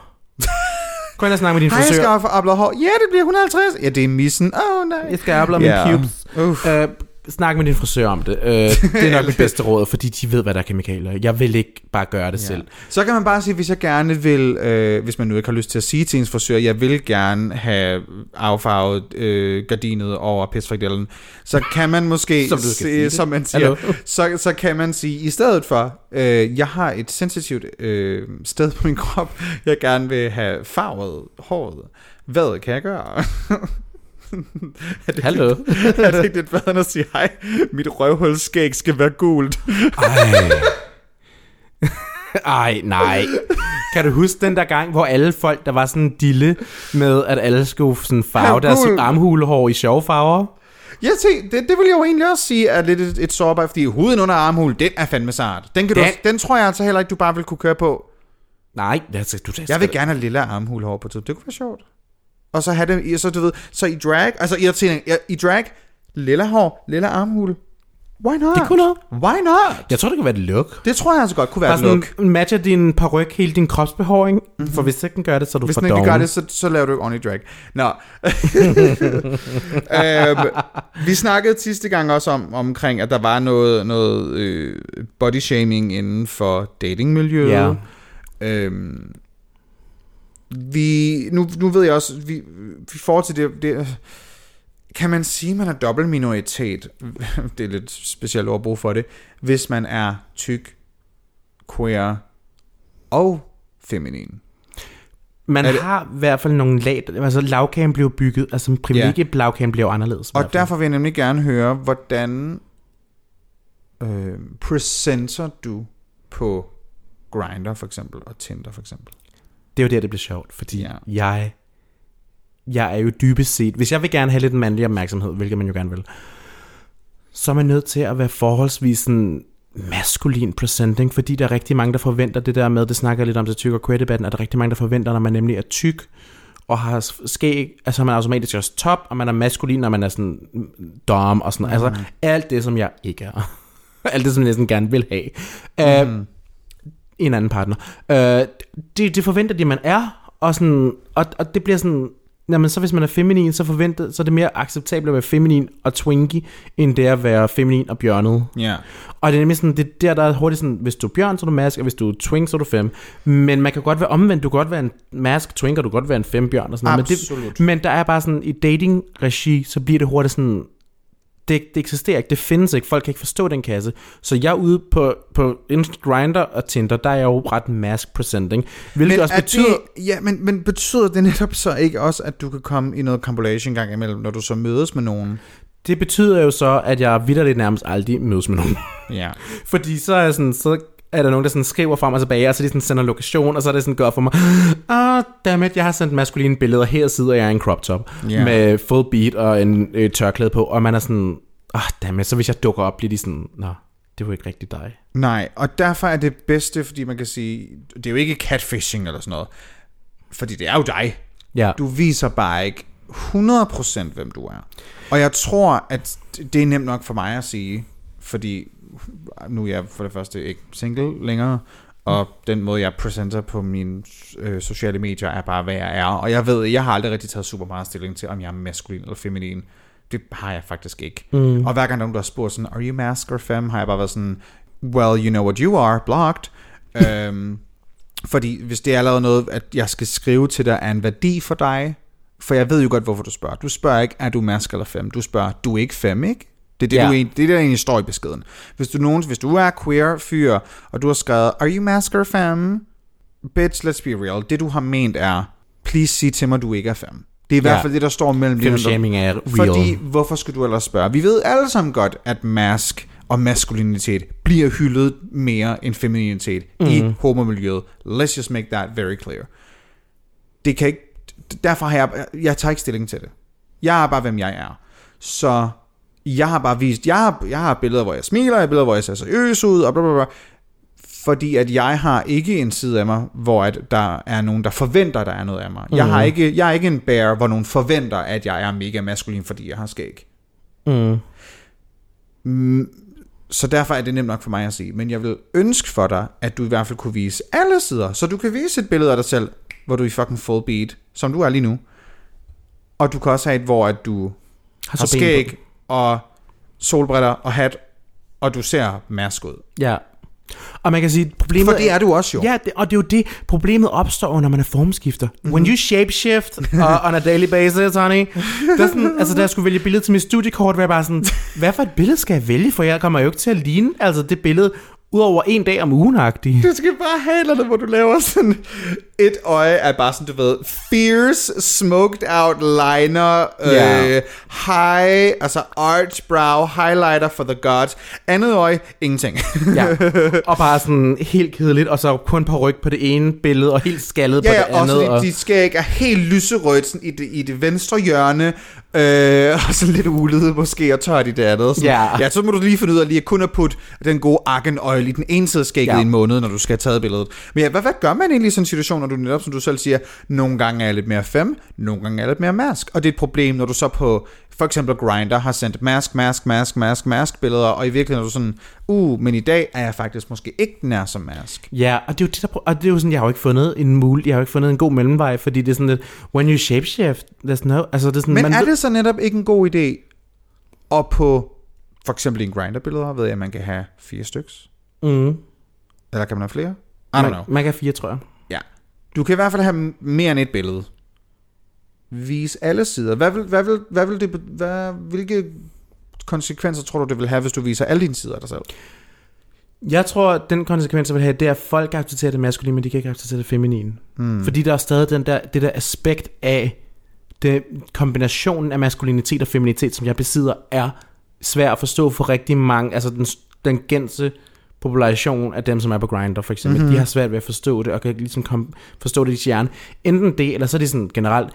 gå ind og snak med din Hej, jeg skal frisør. have hår. Ja, det bliver 150. Ja, det er missen. Åh, oh, nej. Jeg skal Ja. yeah. pubes. Uff. Uh, snak med din frisør om det. Uh, det er nok mit bedste råd, fordi de ved, hvad der er kemikalier. Jeg vil ikke bare gøre det ja. selv. Så kan man bare sige, hvis jeg gerne vil, øh, hvis man nu ikke har lyst til at sige til ens frisør, jeg vil gerne have affarvet øh, gardinet over pisfrikadellen, så kan man måske, Som du se, som man siger, så, så kan man sige, i stedet for, øh, jeg har et sensitivt øh, sted på min krop, jeg gerne vil have farvet håret. Hvad kan jeg gøre? er det Hallo? Ikke, er det ikke lidt bedre end at sige, hej, mit røvhulskæg skal være gult? Ej. Ej, nej. Kan du huske den der gang, hvor alle folk, der var sådan dille med, at alle skulle sådan farve deres armhulehår i sjove farver? Ja, se, det, det vil jeg jo egentlig også sige er lidt et, et sårbart, fordi huden under armhul, den er fandme sart. Den, kan den... Du, Den- tror jeg altså heller ikke, du bare vil kunne køre på. Nej, altså, du Jeg vil gerne have lille armhulhår på. Det kunne være sjovt. Og så have det, i- så du ved, så i drag, altså irriterende, ja, i drag, lille hår, lille armhul. Why not? Det kunne noget. Why not? Jeg tror, det kan være et look. Det tror jeg altså godt kunne være et sådan look. matcher din paryk hele din kropsbehåring, mm-hmm. for hvis ikke den gør det, så er du Hvis den ikke gør det, så, så laver du ikke ordentlig drag. Nå. øhm, vi snakkede sidste gang også om omkring, at der var noget, noget øh, body shaming inden for datingmiljøet. Ja. Øhm, vi, nu, nu ved jeg også, vi, vi får til det, det, kan man sige, at man er dobbelt minoritet? Det er lidt specielt ord at bruge for det. Hvis man er tyk, queer og feminin. Man Er det- har i hvert fald nogle lag, altså lavkagen blev bygget, altså privilegie-lavkagen blev anderledes. i hvert Og derfor vil jeg nemlig gerne høre, hvordan øh, presenter du på Grindr for eksempel, og Tinder for eksempel? Det er jo der, det bliver sjovt, fordi Ja. jeg, jeg er jo dybest set, hvis jeg vil gerne have lidt mandlig opmærksomhed, hvilket man jo gerne vil, så er man nødt til at være forholdsvis sådan maskulin presenting, fordi der er rigtig mange, der forventer det der med, det snakker lidt om til tyk og queer debatten, at der er rigtig mange, der forventer, når man nemlig er tyk, og har skæg, altså man er automatisk også top, og man er maskulin, når man er sådan dom og sådan noget. Altså alt det, som jeg ikke er. alt det, som jeg næsten gerne vil have. Mm. Uh, en anden partner. Uh, det, det forventer de, man er, og, sådan, og, og det bliver sådan, jamen så hvis man er feminin, så, forventer, så er det mere acceptabelt at være feminin og twinkie, end det at være feminin og bjørnet. Ja. Og det er nemlig sådan, det er der, der er hurtigt sådan, hvis du er bjørn, så er du mask, og hvis du er twink, så er du fem. Men man kan godt være omvendt, du kan godt være en mask twink, og du kan godt være en fem bjørn og sådan noget. Men, Absolut. det, men der er bare sådan, i dating-regi, så bliver det hurtigt sådan, det, det eksisterer ikke, det findes ikke, folk kan ikke forstå den kasse. Så jeg er ude på, på Grindr og Tinder, der er jeg jo ret mask presenting, hvilket Men også er betyder... Det, ja, men, men betyder det netop så ikke også, at du kan komme i noget compilation gang imellem, når du så mødes med nogen? Det betyder jo så, at jeg vidderligt nærmest aldrig mødes med nogen. Ja. Fordi så er, jeg sådan, så er der nogen, der sådan skriver frem og tilbage, og så de sådan sender lokation, og så er det sådan gør for mig, ah, dammit, jeg har sendt maskuline billeder, her sidder jeg i en crop top, Ja. med full beat og en øh, tørklæde på, og man er sådan, ah, dammit, så hvis jeg dukker op, bliver de sådan, nå, det var ikke rigtig dig. Nej, og derfor er det bedste, fordi man kan sige, det er jo ikke catfishing eller sådan noget, fordi det er jo dig. Ja, Du viser bare ikke 100% hvem du er. Og jeg tror, at det er nemt nok for mig at sige, fordi nu er jeg for det første ikke single længere, og den måde, jeg presenter på mine øh, sociale medier, er bare, hvad jeg er. Og jeg ved, jeg har aldrig rigtig taget super meget stilling til, om jeg er maskulin eller feminin. Det har jeg faktisk ikke. Mm. Og hver gang der er nogen, der har spurgt sådan, are you mask or fem, har jeg bare været sådan, well, you know what you are, blocked. øhm, fordi hvis det er allerede noget, at jeg skal skrive til dig, er en værdi for dig, for jeg ved jo godt, hvorfor du spørger. Du spørger ikke, er du mask eller fem? Du spørger, du er ikke fem, ikke? Det er det, Ja. du, det, er der egentlig står i beskeden. Hvis du, nogen, hvis du er queer fyr, og du har skrevet, are you mask or fem? Bitch, let's be real. Det du har ment er, please sig til mig, du ikke er fem. Det er i hvert Ja. fald det, der står mellem linjerne. Femshaming er real. Fordi, hvorfor skal du ellers spørge? Vi ved alle sammen godt, at mask og maskulinitet bliver hyldet mere end femininitet mm. i homomiljøet. Let's just make that very clear. Det kan ikke, derfor har jeg, jeg tager ikke stilling til det. Jeg er bare, hvem jeg er. Så jeg har bare vist, jeg har, jeg har billeder, hvor jeg smiler, jeg har billeder, hvor jeg ser seriøs ud, og bla bla bla. Fordi at jeg har ikke en side af mig, hvor at der er nogen, der forventer, der er noget af mig. Jeg, har ikke, jeg er ikke en bear, hvor nogen forventer, at jeg er mega maskulin, fordi jeg har skæg. Mm. Så derfor er det nemt nok for mig at sige. Men jeg vil ønske for dig, at du i hvert fald kunne vise alle sider. Så du kan vise et billede af dig selv, hvor du er i fucking full beat, som du er lige nu. Og du kan også have et, hvor at du har, har skæg og solbriller og hat, og du ser mask ud. Ja. Og man kan sige, problemet For det er du også jo. Ja, det, og det er jo det, problemet opstår, når man er formskifter. Mm-hmm. When you shapeshift uh, on a daily basis, honey. Det er sådan, altså, da jeg skulle vælge billede til mit studiekort, var jeg bare sådan, hvad for et billede skal jeg vælge, for jeg kommer jo ikke til at ligne altså, det billede, udover en dag om ugen -agtigt. Du skal bare have eller andet, hvor du laver sådan et øje er bare sådan, du ved, fierce, smoked out liner, Ja. øh, high, altså arch brow, highlighter for the gods. Andet øje, ingenting. Ja. Og bare sådan helt kedeligt, og så kun på ryg på det ene billede, og helt skaldet ja, på ja, det andet. også og... dit, dit skæg er helt lyserødt sådan i, det, i det venstre hjørne, øh, og så lidt ulet måske, og tørt i det andet. Sådan, Ja. ja, så må du lige finde ud af lige at kun at putte den gode argan oil i den ene side skægget Ja. i en måned, når du skal have taget billedet. Men ja, hvad, hvad gør man egentlig i sådan en situation, når du netop, som du selv siger, nogle gange er jeg lidt mere fem, nogle gange er jeg lidt mere mask. Og det er et problem, når du så på for eksempel Grindr har sendt mask, mask, mask, mask, mask billeder, og i virkeligheden er du sådan, uh, men i dag er jeg faktisk måske ikke nær som mask. Ja, og det er jo det, der, og det er jo sådan, jeg har jo ikke fundet en mul, jeg har jo ikke fundet en god mellemvej, fordi det er sådan lidt, when you shapeshift, there's no, altså det er sådan, Men man er det så netop ikke en god idé at på for eksempel i en Grindr-billeder, ved jeg, at man kan have fire styks? Mm. Eller kan man have flere? I don't Man, know. man kan have fire, tror jeg. Ja. Du kan i hvert fald have mere end et billede. Vis alle sider. Hvad vil, hvad vil, hvad vil det, hvad, hvilke konsekvenser tror du, det vil have, hvis du viser alle dine sider af dig selv? Jeg tror, at den konsekvens, jeg vil have, det er, at folk accepterer det maskuline, men de kan ikke acceptere det feminine. Mm. Fordi der er stadig den der, det der aspekt af det, kombinationen af maskulinitet og feminitet, som jeg besidder, er svær at forstå for rigtig mange, altså den, den gense population af dem, som er på Grindr for eksempel, mm-hmm. de har svært ved at forstå det, og kan ligesom kom, forstå det i deres hjerne. Enten det, eller så er det sådan generelt,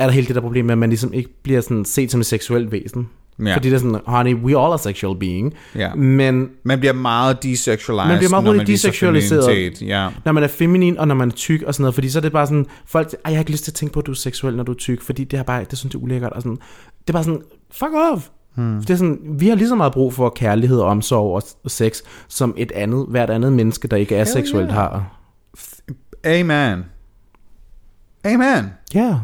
er der hele det der problem med, at man ligesom ikke bliver sådan set som et seksuelt væsen. Ja. Fordi det er sådan, honey, we all are sexual being. Ja. Men Man bliver meget desexualized, Man bliver meget når man feminitet. Ja. når man er feminin, og når man er tyk og sådan noget, fordi så er det bare sådan, folk, ej, jeg har ikke lyst til at tænke på, at du er seksuel, når du er tyk, fordi det er bare, det synes det er ulækkert, og sådan, det er bare sådan, fuck off. Hmm. Det er sådan, vi har lige så meget brug for kærlighed og omsorg og, og sex, som et andet, hvert andet menneske, der ikke er Hell seksuelt yeah. har. Amen. Amen. Ja. Yeah.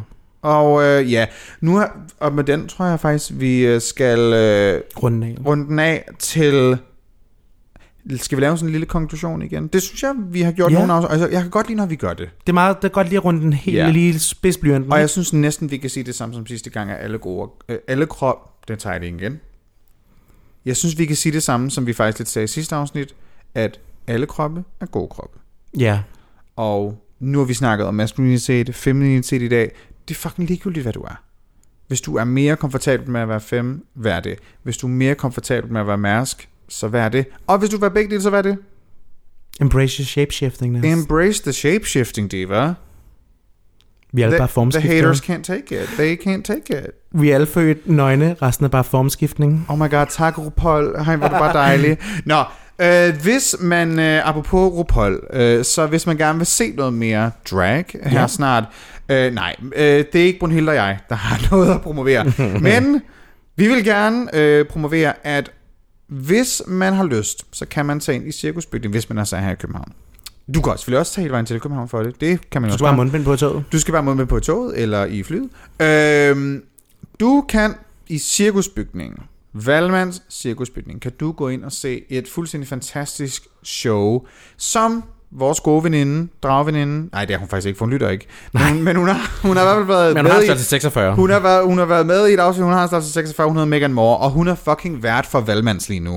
Og øh, ja, nu har, og med den tror jeg faktisk, vi øh, skal øh, Runden af. runde den af til... Skal vi lave sådan en lille konklusion igen? Det synes jeg, vi har gjort Ja. nogle afsnit. Altså, jeg kan godt lide, når vi gør det. Det er meget, det er godt lige at runde den helt Ja. lige spidsblyanten. Og jeg synes næsten, vi kan sige det samme som sidste gang, at alle gode... Øh, alle krop... Den tager jeg det igen. Jeg synes, vi kan sige det samme, som vi faktisk lidt sagde i sidste afsnit, at alle kroppe er gode kroppe. Ja. Og nu har vi snakket om maskulinitet, femininitet i dag. Det er fucking ligegyldigt, hvad du er. Hvis du er mere komfortabel med at være fem, vær det. Hvis du er mere komfortabel med at være mærsk, så vær det. Og hvis du vil begge dele, så vær det. Embrace your shapeshifting. Embrace the shapeshifting, diva. Vi er alle The, bare the formskiftere. haters can't take it. They can't take it. Vi er alle født nøgne, resten er bare formskiftning. Oh my god, tak RuPaul. Hej, er du bare dejlig. Nå, øh, hvis man, øh, apropos RuPaul, øh, så hvis man gerne vil se noget mere drag her Ja. snart, øh, nej, øh, det er ikke Brunhilde og jeg, der har noget at promovere. Men vi vil gerne øh, promovere, at hvis man har lyst, så kan man tage ind i cirkusbygningen, hvis man er så her i København. Du kan også selvfølgelig også tage hele vejen til København for det. Det kan man Du også skal bare mundbind på toget. Du skal bare med på toget eller i flyet. Øhm, du kan i cirkusbygningen, Valmands cirkusbygning, kan du gå ind og se et fuldstændig fantastisk show, som vores gode veninde, dragveninde, nej det er hun faktisk ikke, for hun lytter ikke, men, men hun, har, hun har i hvert fald været Men med hun har i, størrelse 46. hun har, været, hun har været med i et afsnit, hun har størrelse 46, hun hedder Megan Moore, og hun er fucking vært for Valmands lige nu.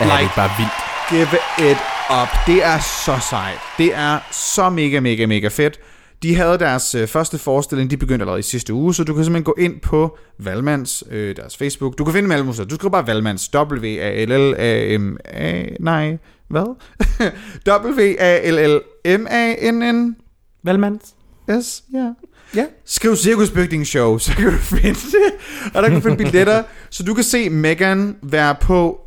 Ja, det er like- bare vildt. Give it up. Det er så sejt. Det er så mega, mega, mega fedt. De havde deres øh, første forestilling, de begyndte allerede i sidste uge, så du kan simpelthen gå ind på Valmands, øh, deres Facebook. Du kan finde steder. Du skriver bare Valmands, w a l l a m a nej, hvad? w a l l m a n n Valmands. s ja. Ja. Skriv Cirkusbygning Show, så kan du finde det. Og der kan du finde billetter, så du kan se Megan være på,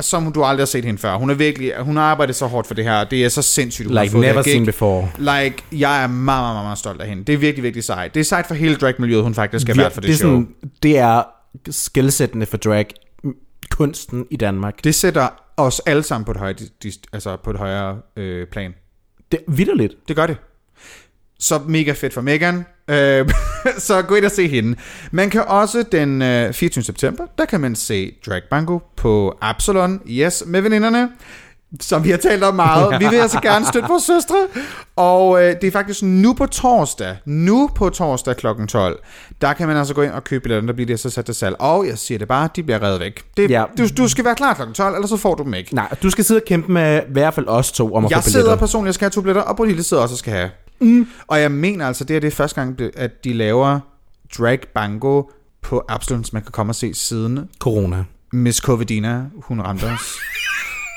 som du aldrig har set hende før. Hun er virkelig, hun har arbejdet så hårdt for det her. Det er så sindssygt, hun har Like fået det never seen before. Like, jeg er meget, meget, meget, stolt af hende. Det er virkelig, virkelig sejt. Det er sejt for hele dragmiljøet, hun faktisk skal være for det, det er show. sådan, det er skældsættende for drag kunsten i Danmark. Det sætter os alle sammen på et højere, altså på et højere øh, plan. Det er vidderligt. Det gør det. Så mega fedt for Megan. Øh, så gå ind og se hende. Man kan også den øh, 24. september, der kan man se Drag Bango på Absalon. Yes, med veninderne. Som vi har talt om meget. Vi vil altså gerne støtte vores søstre. Og øh, det er faktisk nu på torsdag. Nu på torsdag kl. 12. Der kan man altså gå ind og købe billetterne. Der bliver det så sat til salg. Og jeg siger det bare, de bliver revet væk. Det, Ja. du, du skal være klar kl. 12, ellers så får du dem ikke. Nej, du skal sidde og kæmpe med i hvert fald os to om at Jeg få billetter. sidder personligt og skal have to billetter, og Brunhilde sidder også og skal have. Mm. Og jeg mener altså, det er det er første gang, at de laver drag bango på Absalon, som man kan komme og se siden Corona. Miss Covidina, hun ramte os.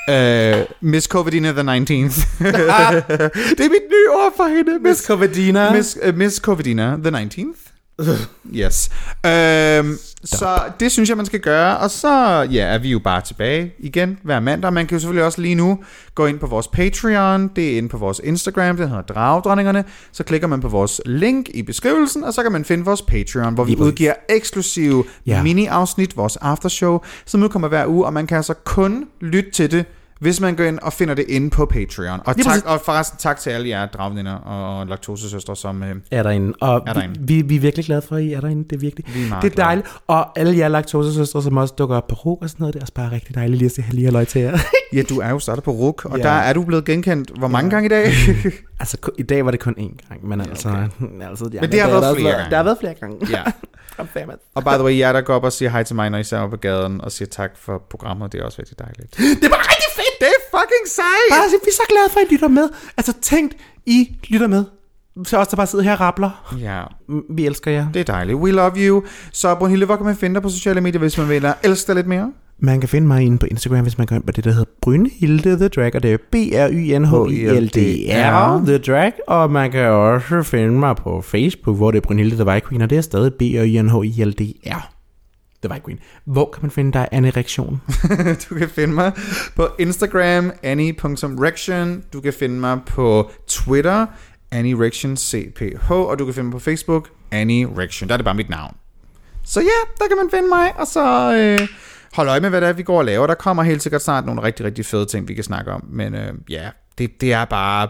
uh, Miss Covidina the 19th. det er mit nye ord for hende. Miss, Covadina. Miss, uh, Miss Covidina the 19th. Yes. Øhm, så det synes jeg, man skal gøre. Og så ja, er vi jo bare tilbage igen hver mandag. Man kan jo selvfølgelig også lige nu gå ind på vores Patreon. Det er inde på vores Instagram. Det hedder Dragdronningerne. Så klikker man på vores link i beskrivelsen, og så kan man finde vores Patreon, hvor vi Lige udgiver eksklusive Ja. mini-afsnit, vores aftershow, som nu kommer hver uge, og man kan altså kun lytte til det, hvis man går ind og finder det inde på Patreon. Og, tak, og forresten tak til alle jer dragveninder og laktosesøstre, som... Øh, er derinde. Og Er derinde. Vi, vi er virkelig glade for, at I er derinde. Det er virkelig. Vi er det er dejligt. Og alle jer laktosesøstre, som også dukker op på RUG og sådan noget, det er også bare rigtig dejligt lige at se lige halløj til jer. Ja, du er jo startet på RUK, og Ja. der er du blevet genkendt hvor mange gange i dag? altså, i dag var det kun én gang, men altså... altså ja, Men det har der været også flere gange. Der har været flere gange. ja. Goddammit. Og by the way, jer der går op og siger hej til mig, når I ser på gaden, og siger tak for programmet, det er også rigtig dejligt. Det bare rigtig fedt! Det er fucking sejt! Bare, vi er så glade for, at I lytter med. Altså, tænk, I lytter med. Så os, der bare sidder her og rappler. Ja, Vi elsker jer. det er dejligt. We love you. Så Brunhilde, hvor kan man finde dig på sociale medier, hvis man vil elske dig lidt mere? Man kan finde mig inde på Instagram, hvis man går ind på det, der hedder Brynhilde The Drag, og det er B-R-Y-N-H-I-L-D-R The Drag, og man kan også finde mig på Facebook, hvor det er Brynhilde The Queen, og det er stadig B-R-Y-N-H-I-L-D-R The White Queen. Hvor kan man finde dig, Anne Reaktion? Du kan finde mig på Instagram, annie.rection. Du kan finde mig på Twitter, annierectioncph. Og du kan finde mig på Facebook, Annie Rection. Der er det bare mit navn. Så ja, der kan man finde mig, og så øh, hold øje med, hvad det er, vi går og laver. Der kommer helt sikkert snart nogle rigtig, rigtig fede ting, vi kan snakke om. Men øh, ja, det, det er bare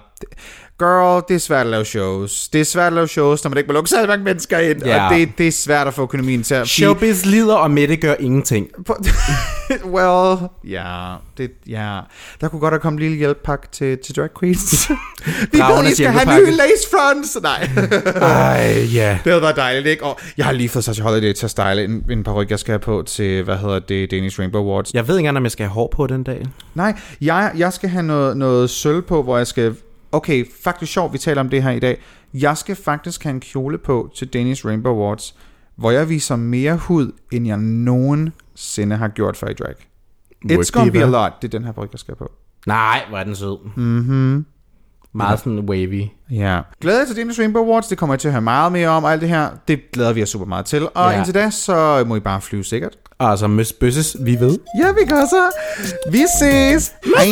girl, det er svært at lave shows. Det er svært at lave shows, når man ikke må lukke så mange mennesker ind, Ja. og det, det er svært at få økonomien til at... Showbiz lider, og Mette gør ingenting. well, ja, det, ja. Der kunne godt have kommet en lille hjælppakke til, til drag queens. Vi ved, I skal have nye lace fronts. Nej. Ej, ja. Det havde været dejligt, ikke? Og jeg har lige fået Sasha Holiday til at style en, en paryk, jeg skal have på til, hvad hedder det, Danish Rainbow Awards. Jeg ved ikke engang, om jeg skal have hår på den dag. Nej, jeg, jeg skal have noget, noget sølv på, hvor jeg skal... Okay, faktisk sjovt, vi taler om det her i dag. Jeg skal faktisk have en kjole på til Danish Rainbow Awards, hvor jeg viser mere hud, end jeg nogensinde har gjort før i drag. It's gonna be a lot. Det er den her paryk, jeg skal på. Nej, hvor er den sød. Mhm. Meget sådan wavy. Ja. Glæder jeg til Danish Rainbow Awards. Det kommer jeg til at høre meget mere om, alt det her. Det glæder vi os super meget til. Og ja. indtil da, så må I bare flyve sikkert. Og så møs bøsses, vi ved. Ja, vi gør så. Vi ses. Hej.